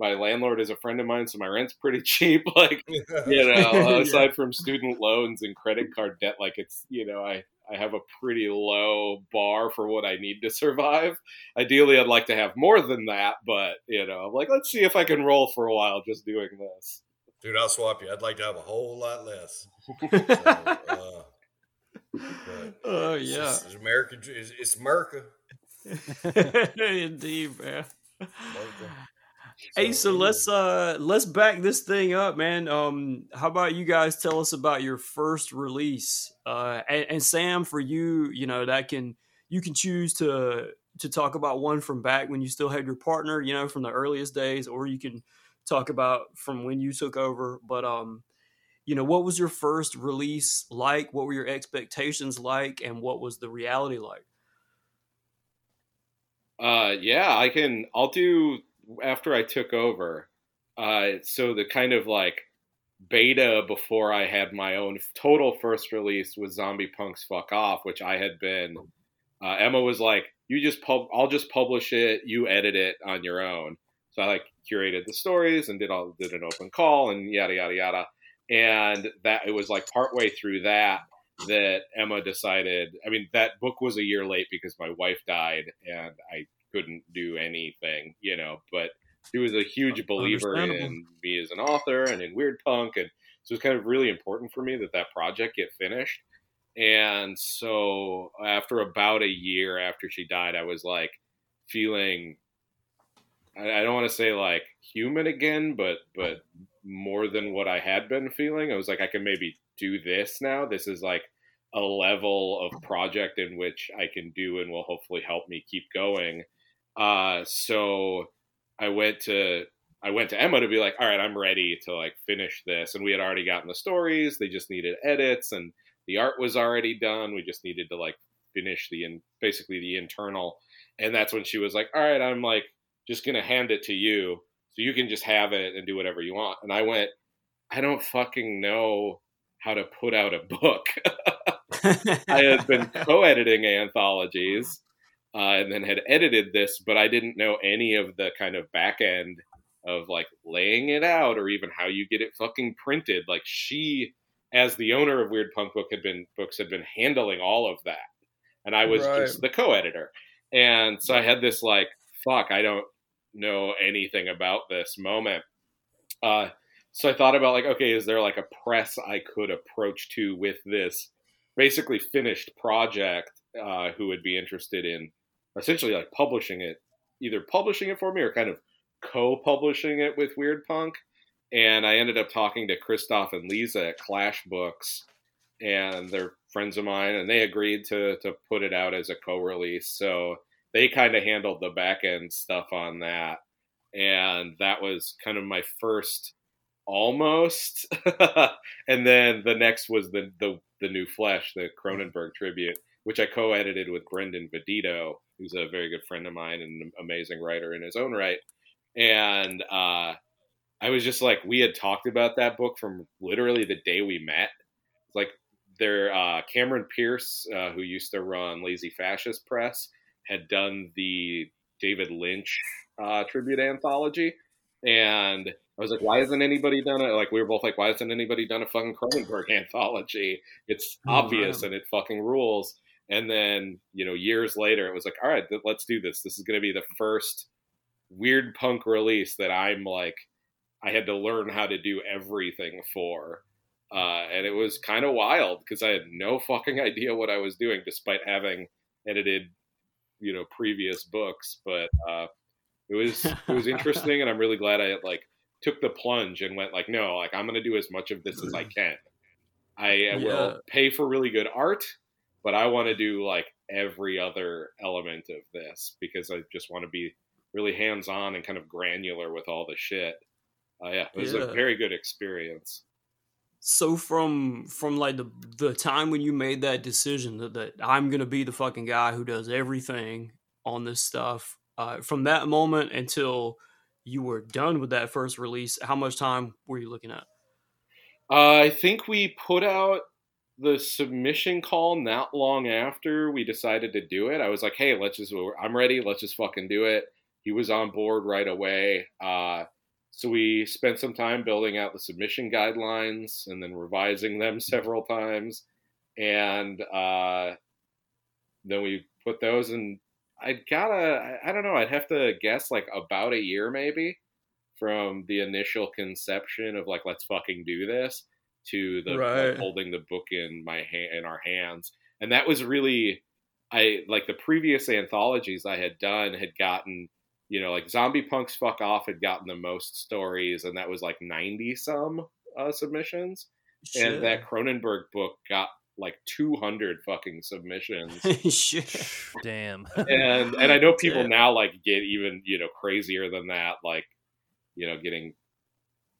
my landlord is a friend of mine, so my rent's pretty cheap. Like you know, Yeah. aside from student loans and credit card debt, like it's you know I I have a pretty low bar for what I need to survive. Ideally, I'd like to have more than that, but you know, I'm like let's see if I can roll for a while just doing this. Dude, I'll swap you. I'd like to have a whole lot less. So, uh, Oh yeah. just- it's America. It's, it's America. Indeed, man. America. Hey, so let's uh let's back this thing up, man. Um, how about you guys tell us about your first release? Uh, and, and Sam, for you, you know that can you can choose to to talk about one from back when you still had your partner, you know, from the earliest days, or you can talk about from when you took over. But um, you know, what was your first release like? What were your expectations like, and what was the reality like? Uh, yeah, I can. I'll do after I took over. Uh, so the kind of like beta before I had my own total first release was Zombie Punks Fuck Off, which I had been. Uh, Emma was like, "You just pub, I'll just publish it. You edit it on your own." So I like curated the stories and did all did an open call and yada yada yada. And that it was like partway through that that Emma decided. I mean, that book was a year late because my wife died and I couldn't do anything, you know. But she was a huge believer in me as an author and in Weird Punk, and so it's kind of really important for me that that project get finished. And so after about a year after she died, I was like feeling I, don't want to say like human again, but but more than what I had been feeling. I was like, I can maybe do this now. This is like a level of project in which I can do and will hopefully help me keep going. Uh, so I went to I went to Emma to be like, all right, I'm ready to like finish this. And we had already gotten the stories. They just needed edits and the art was already done. We just needed to like finish the in basically the internal. And that's when she was like, all right, I'm like just gonna hand it to you. So you can just have it and do whatever you want. And I went, I don't fucking know how to put out a book. I had been co-editing anthologies uh, and then had edited this, but I didn't know any of the kind of back end of like laying it out or even how you get it fucking printed. Like she, as the owner of Weird Punk Book had been books, had been handling all of that, and I was right. just the co-editor. And so I had this like, fuck, I don't know anything about this moment. Uh, so I thought about like, okay, is there like a press I could approach to with this basically finished project uh, who would be interested in essentially like publishing it, either publishing it for me or kind of co-publishing it with Weird Punk. And I ended up talking to Christoph and Leza at Clash Books, and they're friends of mine, and they agreed to to put it out as a co-release. So they kind of handled the back end stuff on that, and that was kind of my first almost. and then the next was the the the new Flesh, the Cronenberg tribute, which I co-edited with Brendan Vidito, who's a very good friend of mine and an amazing writer in his own right. And uh, I was just like, we had talked about that book from literally the day we met. It's like there, uh, Cameron Pierce, uh, who used to run Lazy Fascist Press, had done the David Lynch uh, tribute anthology, and I was like, why hasn't anybody done it? Like, we were both like, why hasn't anybody done a fucking Cronenberg anthology? It's oh, obvious and it fucking rules. And then, you know, years later, it was like, all right, th- let's do this. This is going to be the first weird punk release that I'm like, I had to learn how to do everything for. Uh, and it was kind of wild because I had no fucking idea what I was doing, despite having edited, you know, previous books. But uh, it was it was interesting, and I'm really glad I like took the plunge and went like, no, like I'm going to do as much of this as I can. I yeah. will pay for really good art but I want to do like every other element of this because I just want to be really hands on and kind of granular with all the shit. Uh, yeah, it was yeah. a very good experience. So from from like the the time when you made that decision that, that I'm gonna be the fucking guy who does everything on this stuff, uh, from that moment until you were done with that first release, how much time were you looking at? Uh, I think we put out the submission call not long after we decided to do it. I was like, hey, let's just, I'm ready. Let's just fucking do it. He was on board right away. Uh, so we spent some time building out the submission guidelines and then revising them several times. And uh, then we put those in. I'd gotta, I don't know, I'd have to guess like about a year maybe from the initial conception of like, let's fucking do this to the right. like, holding the book in my hand in our hands and that was really i like the previous anthologies i had done had gotten you know like zombie punks fuck off had gotten the most stories and that was like 90 some uh, submissions and that cronenberg book got like 200 fucking submissions. Damn. and and I know people Yeah. now like get even you know crazier than that, like you know getting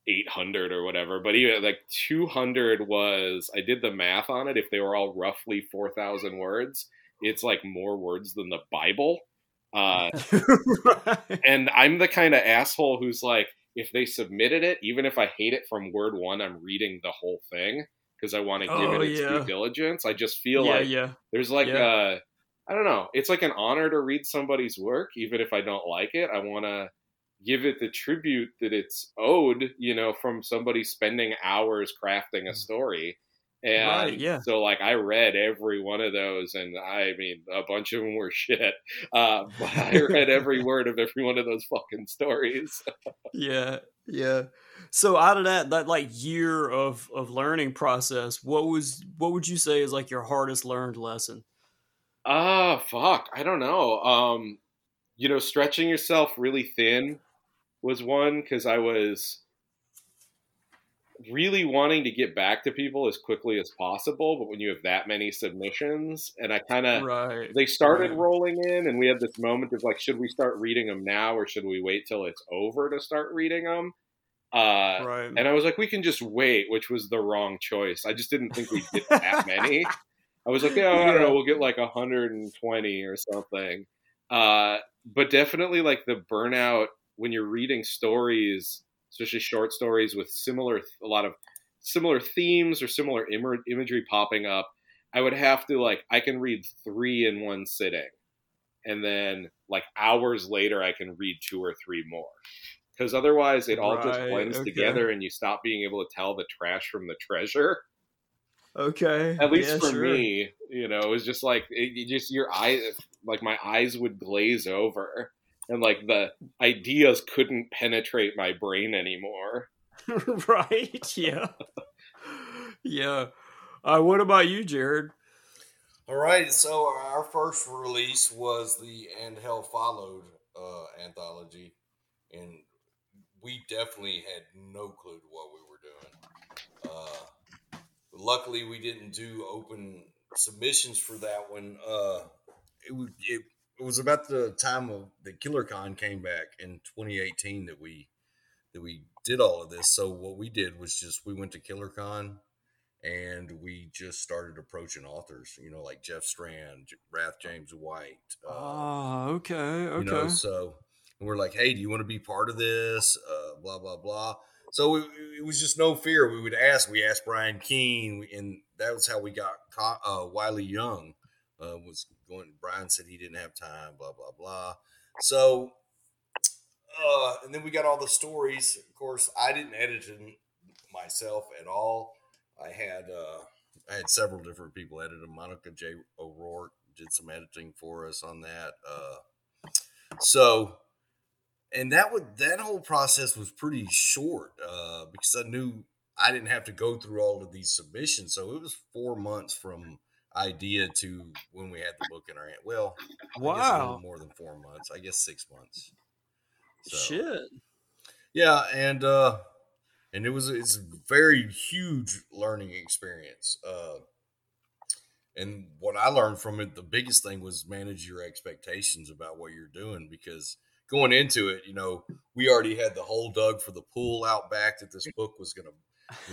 eight hundred or whatever. But even like two hundred was I did the math on it. If they were all roughly four thousand words, it's like more words than the Bible. Uh, right. and I'm the kind of asshole who's like, if they submitted it, even if I hate it from word one, I'm reading the whole thing because I want to give Oh, it its yeah. due diligence. I just feel yeah, like yeah. there's like Yeah. a, I don't know. It's like an honor to read somebody's work, even if I don't like it. I want to give it the tribute that it's owed, you know, from somebody spending hours crafting a story. And Right, yeah. so, like, I read every one of those, and I mean, a bunch of them were shit. Uh, but I read every word of every one of those fucking stories. Yeah, yeah. So out of that that like year of of learning process, what was what would you say is like your hardest learned lesson? Ah, fuck. I don't know. Um, you know, stretching yourself really thin was one because I was really wanting to get back to people as quickly as possible. But when you have that many submissions, and I kind of right. they started rolling in, and we had this moment of like, should we start reading them now, or should we wait till it's over to start reading them? Uh, right. and I was like, we can just wait, which was the wrong choice. I just didn't think we'd get that many. I was like, yeah, I don't know, we'll get like 120 or something. Uh, but definitely like the burnout when you're reading stories, especially short stories with similar, a lot of similar themes or similar Im- imagery popping up. I would have to like, I can read three in one sitting. And then like hours later, I can read two or three more because otherwise it all just blends okay. together and you stop being able to tell the trash from the treasure okay. at least yeah, for sure. me you know it was just like it, you just your eyes like my eyes would glaze over and like the ideas couldn't penetrate my brain anymore right. Yeah. yeah. Uh, what about you, Jared? All right, so our first release was the And Hell Followed uh, anthology, and we definitely had no clue to what we were doing. Uh, luckily, we didn't do open submissions for that one. Uh, it, was- it, it was about the time of the KillerCon came back in 2018 that we that we did all of this. So what we did was just we went to KillerCon and we just started approaching authors, you know, like Jeff Strand, Wrath James White. Uh, Oh, okay. Okay. You know, so and we're like, hey, do you want to be part of this? Uh, blah blah blah. So it, it was just no fear. We would ask. We asked Brian Keene, and that was how we got uh, Wiley Young. Uh, was going. Brian said he didn't have time. Blah blah blah. So, uh, and then we got all the stories. Of course, I didn't edit them myself at all. I had uh, I had several different people edit them. Monica J. O'Rourke did some editing for us on that. Uh, so, and that would that whole process was pretty short uh, because I knew I didn't have to go through all of these submissions. So it was four months from idea to when we had the book in our hand. Well, I guess a little Wow. more than four months. I guess six months. So, Shit. yeah, and uh and it was it's a very huge learning experience. Uh and what I learned from it, the biggest thing was manage your expectations about what you're doing because going into it, you know, we already had the hole dug for the pool out back that this book was gonna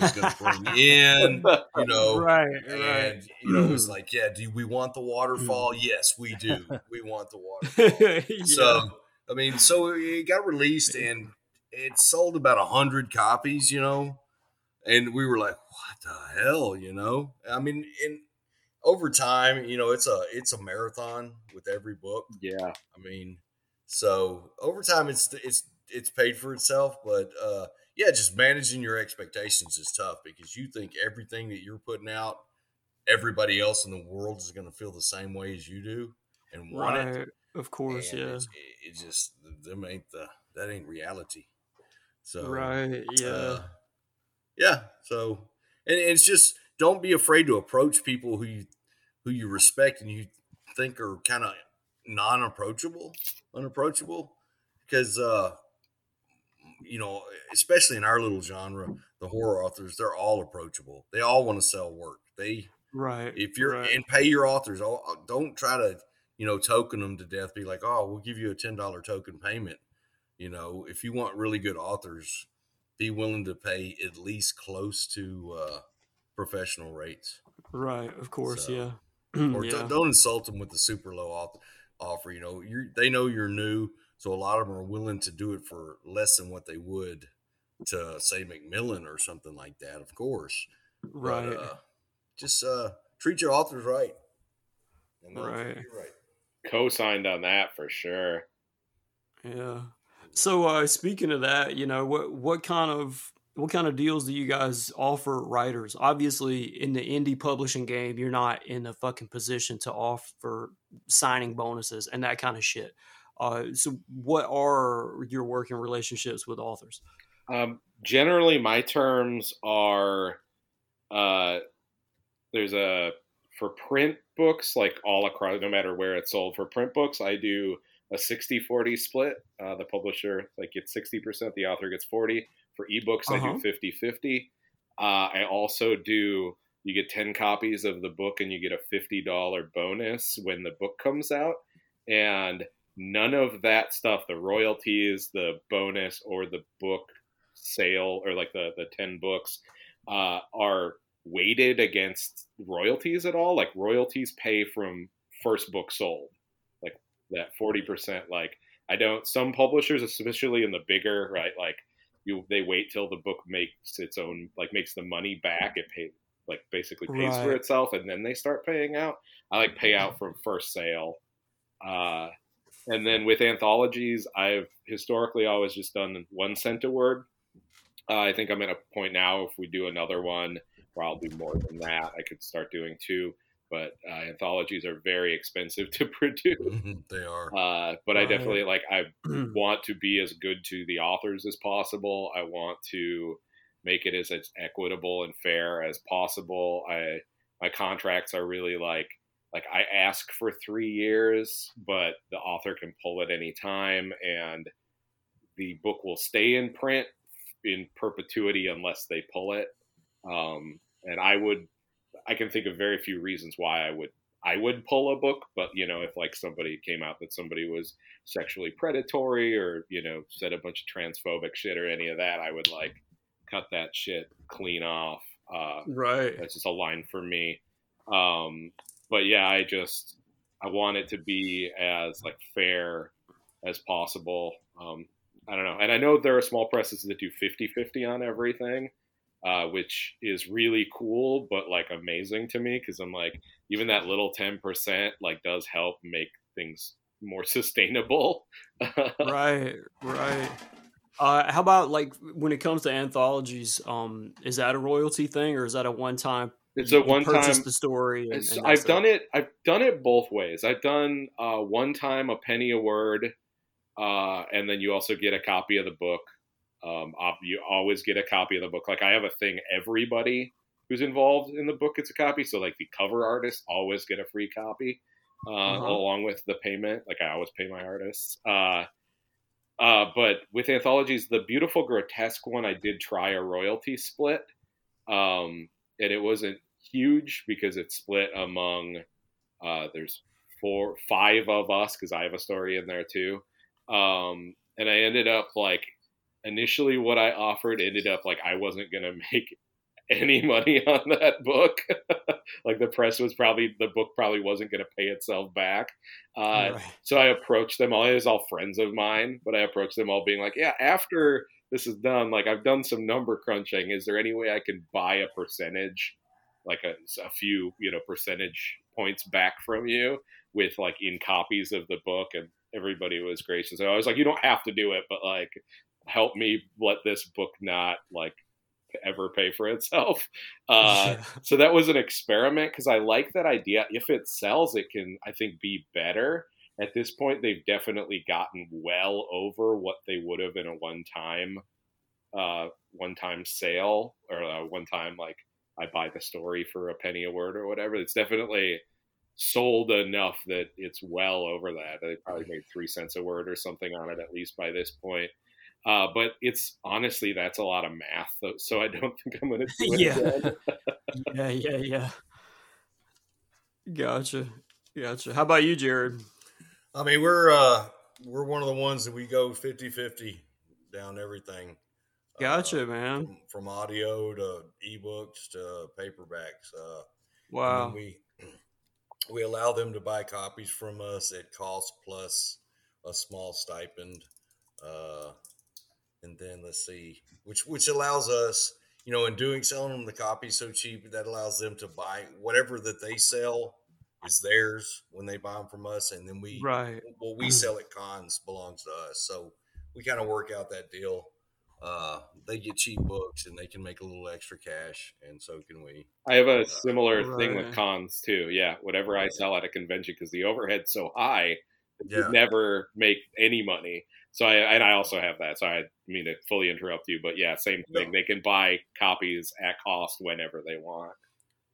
was gonna bring in, you know. right. And Right. you know, it was like, yeah, do we want the waterfall? Yes, we do. We want the waterfall. yeah. So I mean, so it got released and it sold about a hundred copies, you know, and we were like, "What the hell?" You know. I mean, in over time, you know, it's a it's a marathon with every book. yeah I mean, so over time, it's it's it's paid for itself, but uh, yeah, just managing your expectations is tough because you think everything that you're putting out, everybody else in the world is going to feel the same way as you do and want it. Of course. And Yeah. it's- It, it just them ain't the that ain't reality. So right. Yeah. uh, yeah. So and it's just don't be afraid to approach people who you who you respect and you think are kind of non-approachable, unapproachable, because uh, you know, especially in our little genre, the horror authors, they're all approachable. They all want to sell work. They right. If you're right. and pay your authors, Oh, don't try to you know token them to death. Be like, oh, we'll give you a ten dollar token payment. You know, if you want really good authors, be willing to pay at least close to uh, professional rates. right, of course, So- yeah. Or yeah. don't, don't insult them with the super low off, offer. You know, you they know you're new, so a lot of them are willing to do it for less than what they would to say Macmillan or something like that. Of course, But, right. uh, just uh, treat your authors right. And Right. right. Co-signed on that for sure. Yeah. So uh speaking of that, you know, what what kind of what kind of deals do you guys offer writers? Obviously, in the indie publishing game, you're not in a fucking position to offer signing bonuses and that kind of shit. Uh, so, what are your working relationships with authors? Um, generally, my terms are uh, there's a for print books, like all across, no matter where it's sold. For print books, I do a 60 40 split. Uh, the publisher like gets 60%, the author gets 40. For ebooks, I Uh-huh. do 50 50. Uh, I also do, you get 10 copies of the book and you get a $50 bonus when the book comes out. And none of that stuff, the royalties, the bonus, or the book sale, or like the, the 10 books, uh, are weighted against royalties at all. Like royalties pay from first book sold, like that 40%. Like, I don't, some publishers, especially in the bigger, right, like, you, they wait till the book makes its own like makes the money back it pay like basically pays for itself and then they start paying out i like pay out from first sale uh, and then with anthologies i've historically always just done one cent a word uh, i think i'm at a point now if we do another one where i'll do more than that i could start doing two but uh, anthologies are very expensive to produce they are. uh, but I definitely like I want to be as good to the authors as possible. I want to make it as, as equitable and fair as possible. I my contracts are really like like I ask for three years, but the author can pull at any time, and the book will stay in print in perpetuity unless they pull it. Um, and I would I can think of very few reasons why I would I would pull a book, but you know, if like somebody came out that somebody was sexually predatory or you know said a bunch of transphobic shit or any of that, I would like cut that shit clean off. Uh, Right. that's just a line for me. Um, but yeah, I just I want it to be as like fair as possible. Um, I don't know, and I know there are small presses that do 50-50 on everything, uh, which is really cool, but like amazing to me because I'm like even that little ten percent like does help make things more sustainable. right. Right. Uh, how about like when it comes to anthologies? Um, is that a royalty thing or is that a one time? It's a one time. the story. And, and I've done it. I've done it both ways. I've done uh, one time a penny a word, uh, and then you also get a copy of the book. Um, you always get a copy of the book. Like I have a thing. Everybody who's involved in the book gets a copy. So like the cover artists always get a free copy uh, Uh-huh. along with the payment. Like I always pay my artists. Uh, uh, but with anthologies, the beautiful grotesque one, I did try a royalty split, um, and it wasn't huge because it's split among uh, there's four, five of us because I have a story in there too, um, and I ended up like initially what I offered ended up like I wasn't gonna make any money on that book. like the press was probably the book probably wasn't gonna pay itself back. Uh, Right. so I approached them all. It was all friends of mine, but I approached them all being like, yeah, after this is done, like I've done some number crunching. Is there any way I can buy a percentage, like a, a few, you know, percentage points back from you with like in copies of the book? And everybody was gracious. I was like, you don't have to do it, but like help me let this book not like ever pay for itself. Uh, so that was an experiment because I like that idea. If it sells, it can, I think, be better. At this point, they've definitely gotten well over what they would have in a one-time, uh, one-time sale or a one-time like I buy the story for a penny a word or whatever. It's definitely sold enough that it's well over that. They probably made three cents a word or something on it at least by this point. Uh, but it's honestly that's a lot of math, so I don't think I'm going to do it. Yeah. again. yeah, yeah, yeah. Gotcha. Gotcha. How about you, Jared? I mean, we're uh we're one of the ones that we go 50-50 down everything. Gotcha, Uh, man. From, from audio to ebooks to paperbacks. Uh, Wow. we we allow them to buy copies from us at cost plus a small stipend. Uh, and then let's see, which which allows us, you know, in doing selling them the copies so cheap, that allows them to buy whatever that they sell is theirs when they buy them from us, and then we Right. what we sell at cons belongs to us. So we kind of work out that deal. Uh, they get cheap books and they can make a little extra cash, and so can we. I have a similar thing with cons too. Yeah, whatever I sell at a convention because the overhead's so high, you never make any money. So I and I also have that. So I mean to fully interrupt you, but yeah, same thing. No. They can buy copies at cost whenever they want.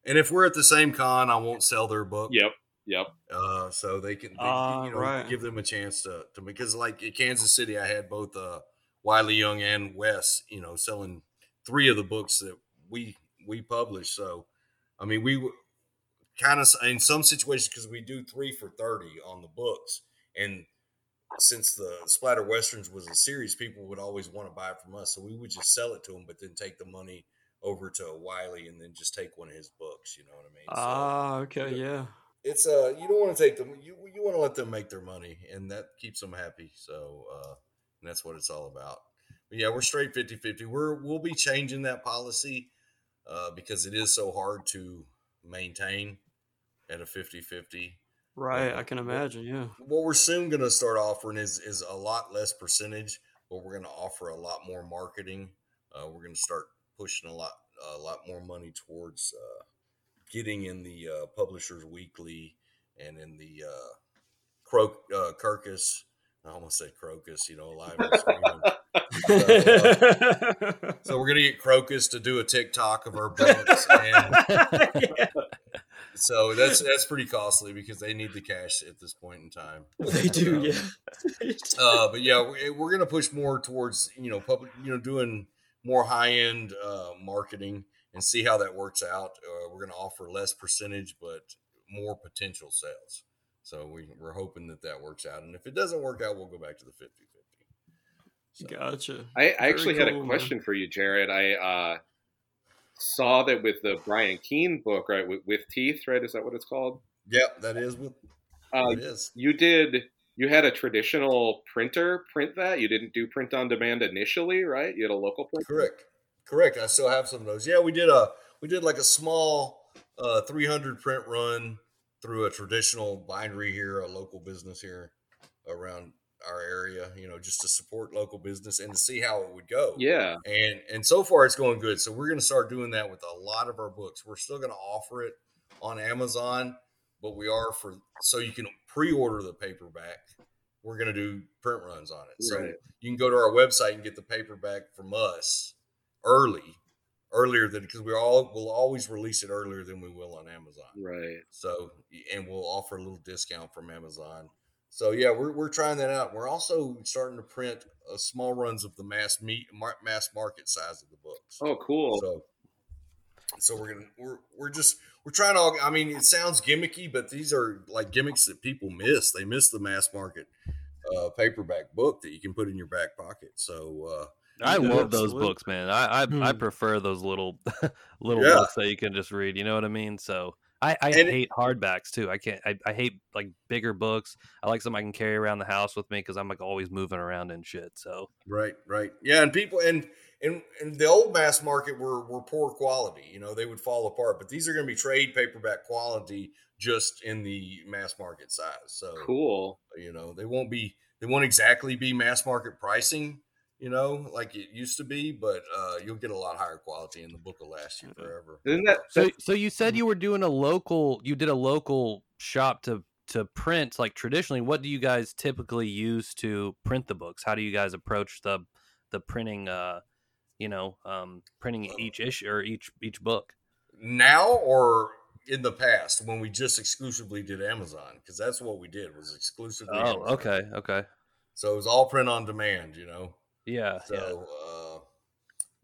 And if we're at the same con, I won't sell their book. Yep, yep. Uh, so they can, they, Ah, you know, right. give them a chance to, to because like at Kansas City, I had both uh, Wiley Young and Wes, you know, selling three of the books that we we published. So, I mean, we kind of in some situations because we do three for thirty on the books, and since the Splatter Westerns was a series, people would always want to buy it from us. So we would just sell it to them, but then take the money over to Wiley and then just take one of his books. You know what I mean? So- Ah, okay, yeah. it's uh you don't want to take them you you want to let them make their money and that keeps them happy so uh and that's what it's all about but yeah we're straight 50 50 we're we'll be changing that policy uh because it is so hard to maintain at a 50 50 Right. I can imagine. Yeah. what we're soon going to start offering is is a lot less percentage but we're going to offer a lot more marketing uh, we're going to start pushing a lot a lot more money towards uh, getting in the uh, publishers weekly and in the uh, Cro- uh, Kirkus. I almost said Crocus, you know, live and streaming. So we're gonna get Crocus to do a TikTok of our books, and so that's that's pretty costly because they need the cash at this point in time. they do. Yeah. Uh, but yeah, we- we're gonna push more towards you know public, you know, doing more high end uh, marketing and see how that works out. Uh, we're gonna offer less percentage, but more potential sales. So we, we're hoping that that works out, and if it doesn't work out, we'll go back to the 50-50. So, Gotcha. I, I Very actually had cool, a man. question for you, Jared. I uh, saw that with the Brian Keene book, right, with, with teeth, right? Is that what it's called? Yep, that is what Uh, it is. you did. You had a traditional printer print that. You didn't do print on demand initially, right? You had a local printer. Correct. Correct. I still have some of those. Yeah, we did a we did like a small uh 300 print run through a traditional bindery here, a local business here around our area, you know, just to support local business and to see how it would go. Yeah. And and so far it's going good. So we're going to start doing that with a lot of our books. We're still going to offer it on Amazon, but we are for so you can pre-order the paperback. We're going to do print runs on it. So you can go to our website and get the paperback from us early, earlier than because we all will always release it earlier than we will on Amazon. Right. So and we'll offer a little discount from Amazon. So yeah, we're, we're trying that out. We're also starting to print uh, small runs of the mass meat mass market size of the books. Oh, cool. So so we're gonna we're we're just we're trying to. I mean, it sounds gimmicky, but these are like gimmicks that people miss. They miss the mass market uh, paperback book that you can put in your back pocket. So uh, I Yeah, love those absolutely. books, man. I I, I Hmm. prefer those little little Yeah. books that you can just read. You know what I mean? So I, I And- hate hardbacks too. I can't. I, I hate like bigger books. I like something I can carry around the house with me because I'm like always moving around and shit. So Right, right. Yeah, and people and and and the old mass market were were poor quality. You know, they would fall apart. But these are going to be trade paperback quality, just in the mass market size. So Cool. you know, they won't be they won't exactly be mass market pricing. You know, like it used to be, but uh, you'll get a lot higher quality, and the book will last you forever. Isn't that so so you said you were doing a local. You did a local shop to to print like traditionally. What do you guys typically use to print the books? How do you guys approach the the printing? Uh, you know, um, printing each issue or each each book. Now or in the past when we just exclusively did Amazon, because that's what we did was exclusively. Oh, Amazon. okay, okay, So it was all print on demand. You know. Yeah, yeah. So, uh,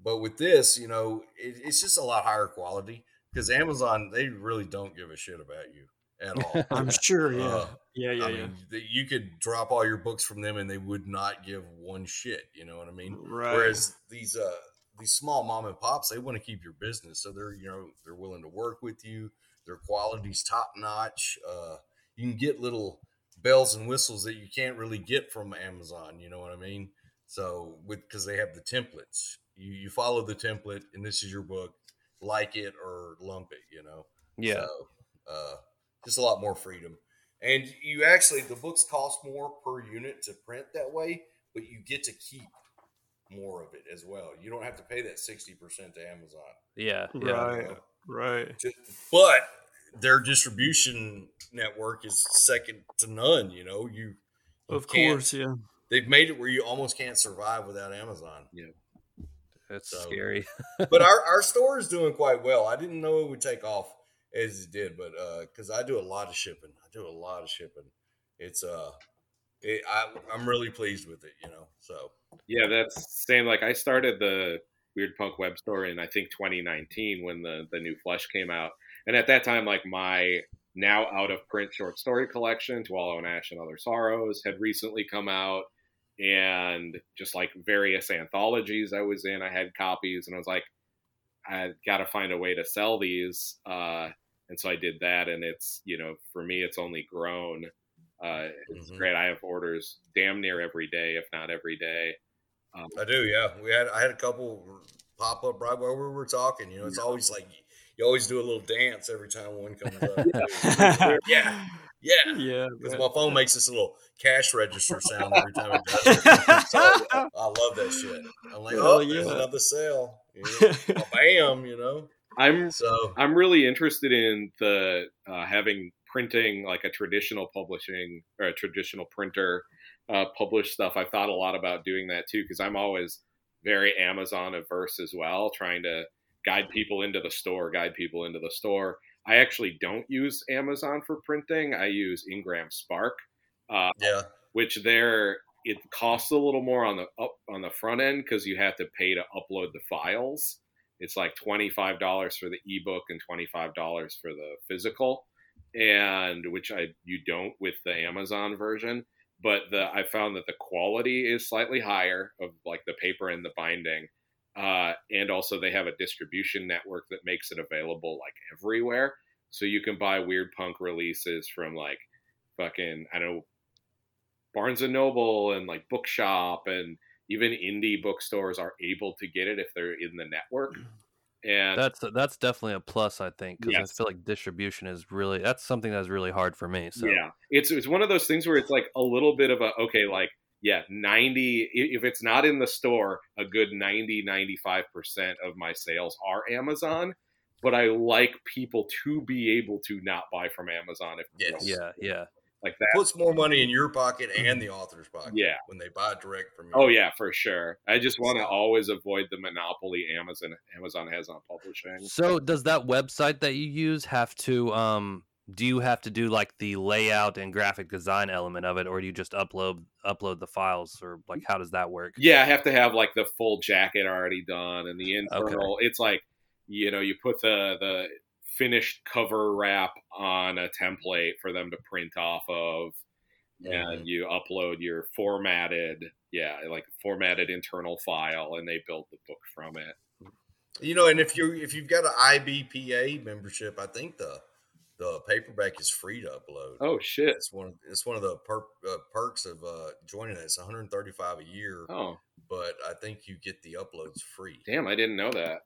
but with this, you know, it, it's just a lot higher quality because Amazon they really don't give a shit about you at all. I'm sure. Yeah. Uh, yeah. Yeah. I yeah. mean, you could drop all your books from them and they would not give one shit. You know what I mean? right. Whereas these uh these small mom and pops, they want to keep your business, so they're you know they're willing to work with you. Their quality's top notch. Uh, you can get little bells and whistles that you can't really get from Amazon. You know what I mean? So with because they have the templates, you you follow the template, and this is your book. Like it or lump it. You know. Yeah. So, uh, just a lot more freedom. And you actually, the books cost more per unit to print that way, but you get to keep more of it as well. You don't have to pay that 60% to Amazon. Yeah. Yeah. right. Right. Ju- But their distribution network is second to none. You know, you, you Of course. Yeah. They've made it where you almost can't survive without Amazon. It's So- scary. but our, our store is doing quite well. I didn't know it would take off as it did, but because I do a lot of shipping, I do a lot of shipping. It's uh, it, I I'm really pleased with it, you know. So Yeah, that's same. Like I started the Weird Punk web store in I think 2019 when the the new Flesh came out, and at that time, like my now out of print short story collection, To Wallow in Ash and Other Sorrows, had recently come out, and just like various anthologies I was in, I had copies, and I was like, I got to find a way to sell these, uh, and so I did that, and it's you know for me it's only grown. Uh, it's Mhm. great. I have orders damn near every day, if not every day. Um, I do, yeah. We had I had a couple pop up right while we were talking. You know, it's always like you always do a little dance every time one comes up. yeah, yeah. Yeah. Yeah. Because my phone makes this little cash register sound every time it does it. So I love that shit. I'm like, Hell oh, there's yeah. another sale. You know? Bam, you know. I'm So I'm really interested in the uh, having printing like a traditional publishing or a traditional printer uh, publish stuff. I've thought a lot about doing that too because I'm always very Amazon averse as well, trying to guide people into the store, guide people into the store. I actually don't use Amazon for printing. I use Ingram Spark, uh, yeah, which there it costs a little more on the up on the front end because you have to pay to upload the files. It's like twenty five dollars for the ebook and twenty five dollars for the physical, and which I you don't with the Amazon version. But the I found that the quality is slightly higher of like the paper and the binding, uh, and also they have a distribution network that makes it available like everywhere. So you can buy Weird Punk releases from like fucking I don't know Barnes and Noble and like Bookshop and even indie bookstores are able to get it if they're in the network. And That's that's definitely a plus, I think, because Yes. I feel like distribution is really that's something that's really hard for me. So yeah, it's it's one of those things where it's like a little bit of a okay, like yeah, 90 if it's not in the store, a good 90 95% of my sales are Amazon, but I like people to be able to not buy from Amazon if Yes. yeah, yeah. like that. puts more money in your pocket and the author's pocket. Yeah. when they buy direct from you. Oh yeah, for sure. I just want to always avoid the monopoly Amazon Amazon has on publishing. So does that website that you use have to um do you have to do like the layout and graphic design element of it or do you just upload upload the files or like how does that work? Yeah, I have to have like the full jacket already done and the internal. It's like you know you put the the finished cover wrap on a template for them to print off of, and you upload your formatted yeah like formatted internal file, and they build the book from it. You know, and if you if you've got an IBPA membership, I think the the paperback is free to upload. Oh shit! It's one. It's one of the per, uh, perks of uh, joining it. It's 135 a year, Oh but I think you get the uploads free. damn, I didn't know that.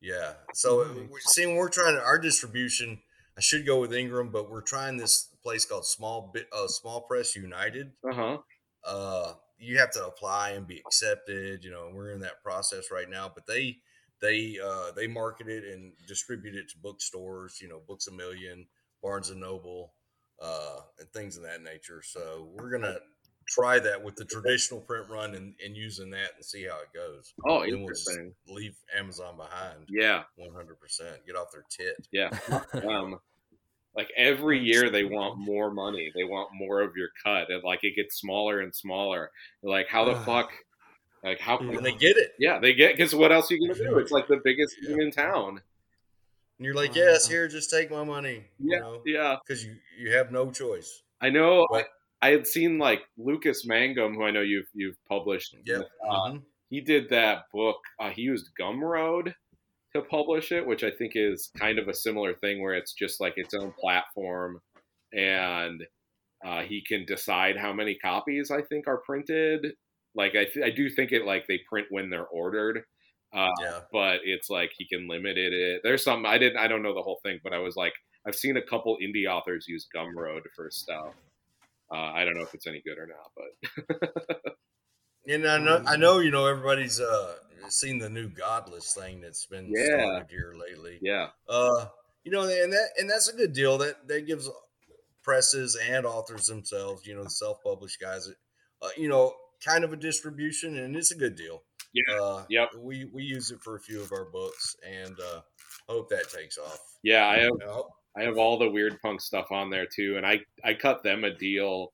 Yeah. So Nice. we see, when we're trying to, our distribution. I should go with Ingram, but we're trying this place called Small Bit uh, Small Press United. Uh huh. uh you have to apply and be accepted you know we're in that process right now but they they uh they market it and distribute it to bookstores you know books a million barnes and noble uh and things of that nature so we're gonna try that with the traditional print run and, and using that and see how it goes Oh, then we'll just interesting. leave amazon behind Yeah, 100% get off their tit yeah. um, like every year they want more money. They want more of your cut, and like it gets smaller and smaller. Like, how the fuck? Like how? Yeah. and they get it Yeah, they get because what else are you gonna do? It's like the biggest thing in town. And you're like, yes, here, just take my money. Yeah, You know, yeah. because you you have no choice. I know. I, But- I had seen like Lucas Mangum, who I know you've you've published. Uh, Mhm. he did that book. Uh, he used Gumroad to publish it, which I think is kind of a similar thing where it's just like its own platform, and uh, he can decide how many copies I think are printed. Like I, th- I do think it like they print when they're ordered, uh, Yeah. but it's like he can limit it. There's some I didn't I don't know the whole thing, but I was like I've seen a couple indie authors use Gumroad for stuff. Uh, I don't know if it's any good or not, but And I know, I know, you know, everybody's uh seen the new Godless thing that's been Yeah. started here lately. yeah, Uh, you know, and that and that's a good deal. That that gives presses and authors themselves, you know, the self-published guys, uh, you know, kind of a distribution, and it's a good deal. Yeah. Uh, Yep. We we use it for a few of our books, and uh, hope that takes off. yeah. I have I have all the weird punk stuff on there too, and I I cut them a deal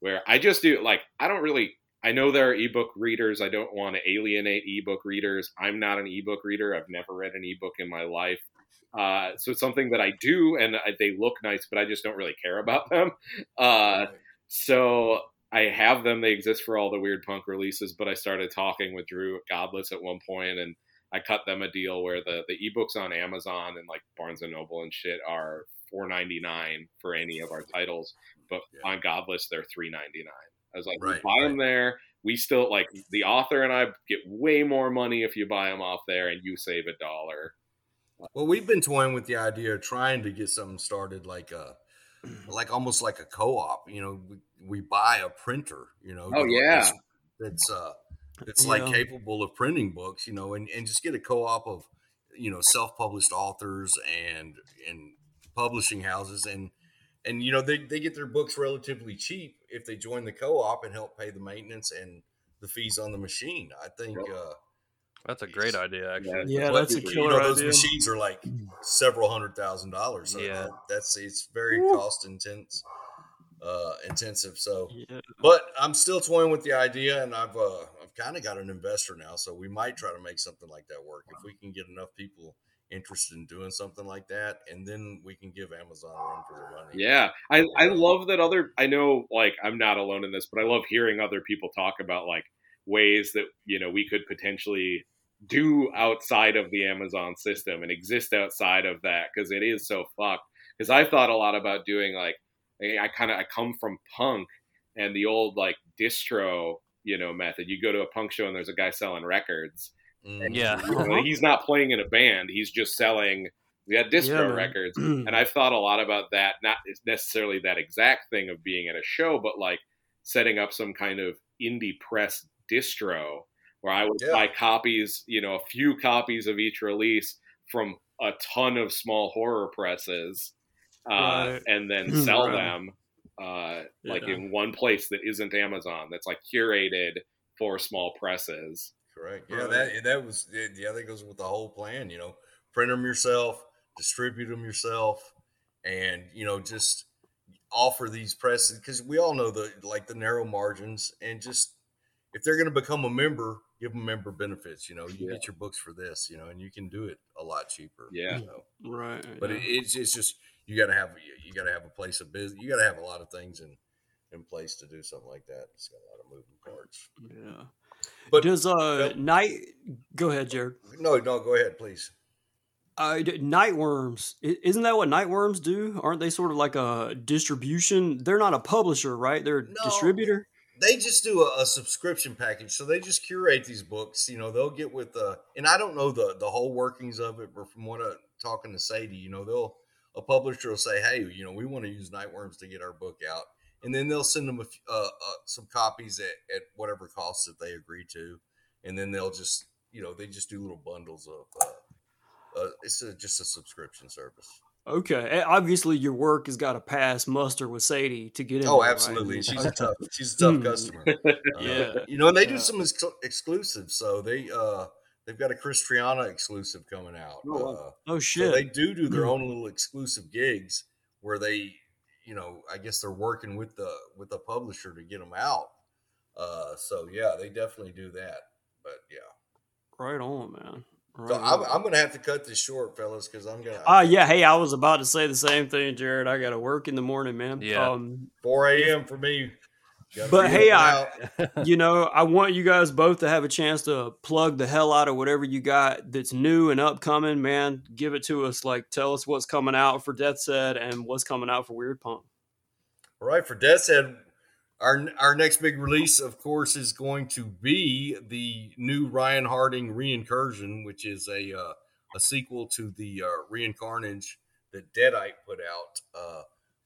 where I just do like I don't really I know there are ebook readers. I don't want to alienate ebook readers. I'm not an ebook reader. I've never read an ebook in my life. Uh, so it's something that I do, and I, they look nice, but I just don't really care about them. Uh, so I have them. They exist for all the weird punk releases, but I started talking with Drew at Godless at one point, and I cut them a deal where the the ebooks on Amazon and like Barnes and Noble and shit are four ninety nine for any of our titles, but Yeah. on Godless they're three ninety nine. I was like, Right, buy them there. We still like the author and I get way more money if you buy them off there, and you save a dollar. Well, we've been toying with the idea of trying to get something started, like a, like almost like a co-op. You know, we, we buy a printer. You know, Oh, yeah. that's, that's uh, that's like Yeah. capable of printing books. You know, and, and just get a co-op of you know self-published authors and and publishing houses and and you know they, they get their books relatively cheap if they join the co-op and help pay the maintenance and the fees on the machine. I think. Uh, That's a great idea, actually. Yeah, but, that's a you killer know, those idea. machines are like several hundred thousand dollars. So Yeah. that's it's very Woo. cost intense, uh, intensive. So, Yeah. but I'm still toying with the idea, and I've uh, I've kind of got an investor now, so we might try to make something like that work if we can get enough people interested in doing something like that, and then we can give Amazon a run for their money. Yeah, I I love that other. I know, like, I'm not alone in this, but I love hearing other people talk about like ways that you know we could potentially do outside of the Amazon system and exist outside of that because it is so fucked. Because I've thought a lot about doing like I- I kind of I come from punk and the old like distro you know method. You go to a punk show and there's a guy selling records. Mhm. Yeah. You know, he's not playing in a band. He's just selling yeah distro Yeah, records. And I've thought a lot about that, not necessarily that exact thing of being at a show, but like setting up some kind of indie press distro where I would Yeah. buy copies, you know, a few copies of each release from a ton of small horror presses, uh, Right. and then sell Right. them uh, like in one place that isn't Amazon. That's like curated for small presses. Correct. Yeah, Right. that that was yeah. That goes with the whole plan. You know, print them yourself, distribute them yourself, and you know just offer these presses because we all know the like the narrow margins and just if they're going to become a member, give them member benefits. You know, you Yeah. get your books for this. You know, and you can do it a lot cheaper. Yeah. You know? Right. But yeah. it, it's it's just you got to have you got to have a place of business. You got to have a lot of things in in place to do something like that. It's got a lot of moving parts. yeah. But Does uh Yep. night? Go ahead, Jared. no, no, go ahead, please. Uh, d- nightworms. Isn't that what nightworms do? Aren't they sort of like a distribution? They're not a publisher, right? They're a No. distributor. They just do a, a subscription package so they just curate these books you know they'll get with the and i don't know the the whole workings of it but from what i'm talking to sadie you know they'll a publisher will say hey you know we want to use nightworms to get our book out and then they'll send them a, uh, uh, some copies at, at whatever cost that they agree to and then they'll just you know they just do little bundles of uh, uh, it's a, just a subscription service Okay. Obviously, your work has got to pass muster with Sadie to get in. oh there, right? absolutely she's a tough she's a tough Hmm. customer Uh, Yeah. you know, and they do some ex- exclusives. So they uh they've got a Chris Triana exclusive coming out. Oh, uh, Oh so shit. they do do their own little exclusive gigs where they, you know, I guess they're working with the with the publisher to get them out. Uh, so yeah, they definitely do that. But yeah, right on, man. So I'm, I'm going to have to cut this short, fellas, because I'm going to. Ah, uh, yeah. Hey, I was about to say the same thing, Jared. I got to work in the morning, man. Yeah. Um, 4 a.m. for me. Gotta but hey, I, you know, I want you guys both to have a chance to plug the hell out of whatever you got that's new and upcoming, man. Give it to us. Like, tell us what's coming out for Death's Head and what's coming out for Weird Punk. All right, for Death's Head, our our next big release, of course, is going to be the new Ryan Harding Reincursion, which is a uh, a sequel to the uh, Reincarnage that Deadite put out. Uh,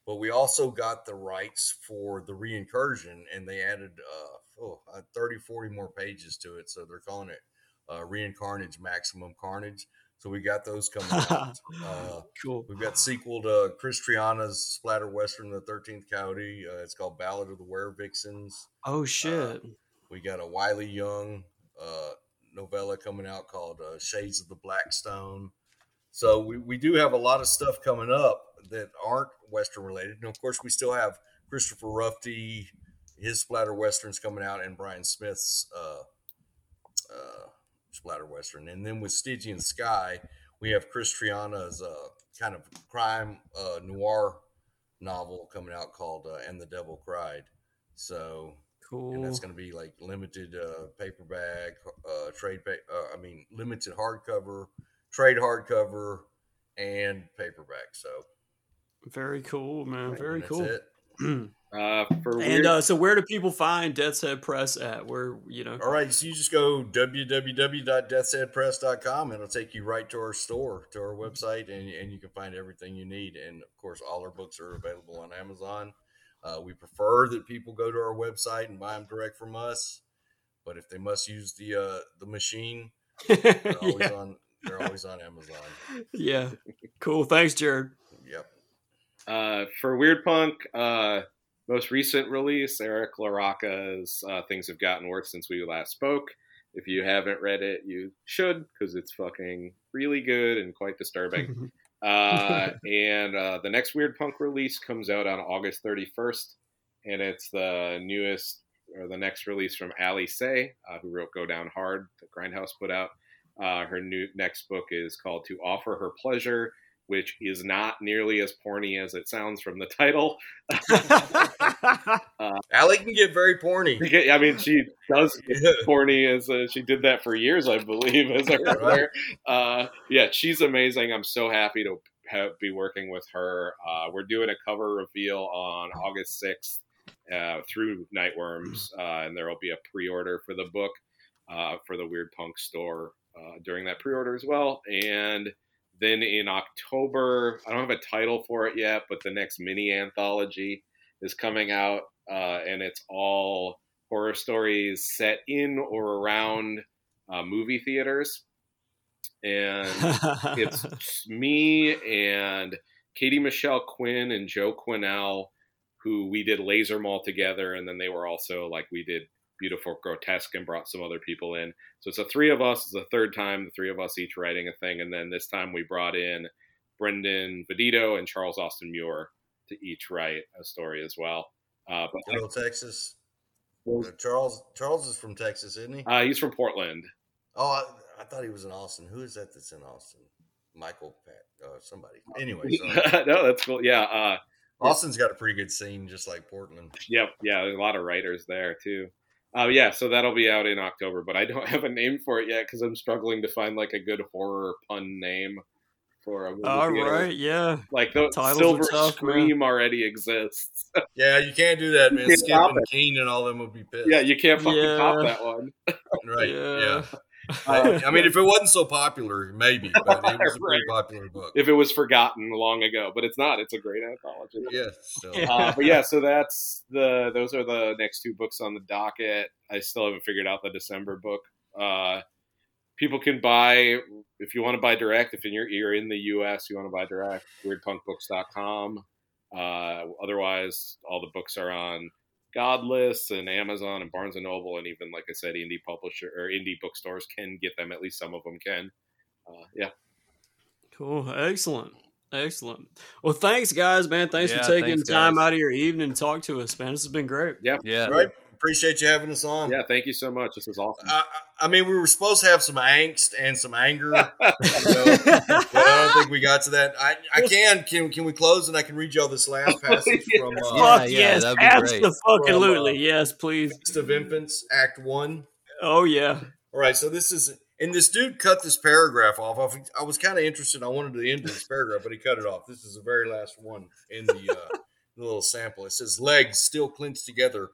but we also got the rights for the Reincursion, and they added uh, oh, uh, 30, 40 more pages to it. So they're calling it uh, Reincarnage Maximum Carnage. So we got those coming out. uh, Cool. We've got sequel to Chris Triana's splatter western, The Thirteenth Koyote. Uh, it's called Ballad of the Were Vixens. Oh shit. We got a Wiley Young uh, novella coming out called uh, Shades of the Blackstone. So we, we do have a lot of stuff coming up that aren't western related. And of course, we still have Christopher Ruffty, his splatter westerns coming out, and Bryan Smith's uh, uh, splatter western. And then with Stygian Sky, we have Chris Triana's uh, kind of crime uh, noir novel coming out called uh, "And the Devil Cried." So, cool. and that's going to be like limited uh, paperback, uh, trade. Pa- uh, I mean, limited hardcover, trade hardcover, and paperback. So, Very cool, man. Very cool. it. Uh, for and uh, so, where do people find Death's Head Press at? Where you know? All right, so you just go www.deathsheadpress.com. It'll take you right to our store, to our website, and, and you can find everything you need. And of course, all our books are available on Amazon. Uh, we prefer that people go to our website and buy them direct from us, but if they must use the uh, the machine, they're always yeah. on they're always on Amazon. yeah. Cool. Thanks, Jared. Uh, for Weird Punk, uh, most recent release, Eric LaRocca's uh, Things Have Gotten Worse Since We Last Spoke. If you haven't read it, you should because it's fucking really good and quite disturbing. Uh, and uh, the next Weird Punk release comes out on August 31st, and it's the newest or the next release from Ali Seay, uh, who wrote Go Down Hard, the Grindhouse put out. Uh, her new next book is called To Offer Her Pleasure, which is not nearly as porny as it sounds from the title. Ali can get very porny. I mean, she does Yeah. corny as uh, she did that for years, I believe. As a Right. uh, yeah, she's amazing. I'm so happy to have, be working with her. Uh, we're doing a cover reveal on August 6th uh, through Nightworms, uh, and there will be a pre-order for the book uh, for the Weird Punk store uh, during that pre-order as well. And then in October, I don't have a title for it yet, but the next mini anthology is coming out, uh, and it's all horror stories set in or around uh, movie theaters. And it's me and Katy Michelle Quinn and Joe Quinnell, who we did Laser Mall together, and then they were also like we did Beautiful Grotesque and brought some other people in. So it's the three of us. It's the third time the three of us each writing a thing, and then this time we brought in Brendan Vidito and Charles Austin Muir to each write a story as well. Uh, but Little Texas. Uh, Charles Charles is from Texas, isn't he? uh, he's from Portland. Oh, I, I thought he was in Austin. Who is that that's in Austin? Michael Pat, uh, somebody. Anyway, no, that's cool. Yeah, uh, Austin's got a pretty good scene, just like Portland. Yep, yeah, there's a lot of writers there too. Uh, yeah, so that'll be out in October, but I don't have a name for it yet because I'm struggling to find like a good horror pun name for a movie All theater. right. Yeah. Like the Titles Silver tough, Scream already exists. Yeah, you can't do that, man. Can't Skip and Keen and all them would be pissed. yeah, you can't fucking Yeah. top that one. right. Yeah. Yeah. I, I mean, if it wasn't so popular, maybe, but it was a pretty popular book. If it was forgotten long ago, but it's not. It's a great anthology. Yeah. So. Yeah. Uh, but yeah, so that's the those are the next two books on the docket. I still haven't figured out the December book. Uh, people can buy if you want to buy direct. If you're you're in the U.S., you want to buy direct. WeirdPunkBooks.com. Uh, otherwise, all the books are on Godless and Amazon and Barnes and Noble, and even like I said, indie publisher or indie bookstores can get them. At least some of them can. Uh, yeah, Cool. Excellent. Excellent. Well, thanks, guys, man. Thanks Yeah, for taking thanks, time guys. out of your evening to talk to us, man. This has been great. yeah. Yeah. Right. Appreciate you having us on. Yeah, thank you so much. This was awesome. I, I mean, we were supposed to have some angst and some anger, you know, but I don't think we got to that. I, I can can can we close and I can read y'all this last passage from uh, Yeah, Fuck yeah, yes, that'd be absolutely, From, uh, yes, please. Feast of Infants, Act One. Oh yeah, All right, so this is and this dude cut this paragraph off. I was- I was kind of interested. I wanted to end this paragraph, but he cut it off. This is the very last one in the, uh, the little sample. It says, "Legs still clenched together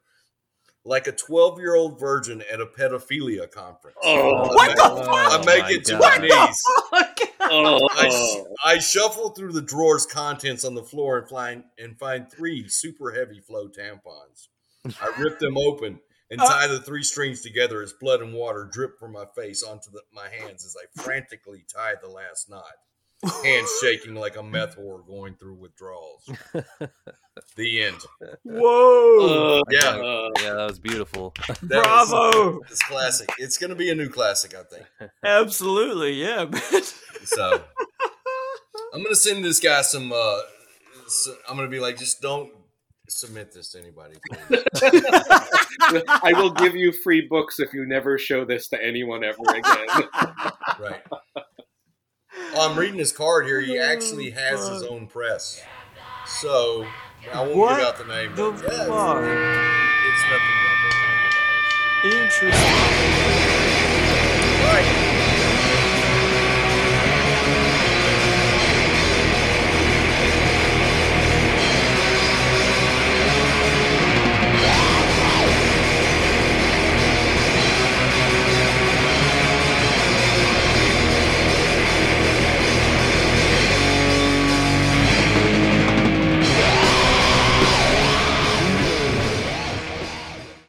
like a twelve-year-old virgin at a pedophilia conference." Oh, What the fuck? I make it to my knees. oh, I, I shuffle through the drawers' contents on the floor and find and find three super heavy flow tampons. I rip them open and uh. tie the three strings together as blood and water drip from my face onto the, my hands as I frantically tie the last knot. Hands shaking like a meth whore going through withdrawals. the end. Whoa, Uh, Yeah. uh, Yeah, that was beautiful. That was- bravo, it's classic. It's going to be a new classic, I think. absolutely, yeah. So I'm gonna send this guy some. Uh, s I'm gonna be like, just don't submit this to anybody. I will give you free books if you never show this to anyone ever again. right. Oh, I'm reading his card here. He actually oh, has his own press. So I won't What give out the name. the but yeah, fuck? it's, it's nothing. Interesting. All right.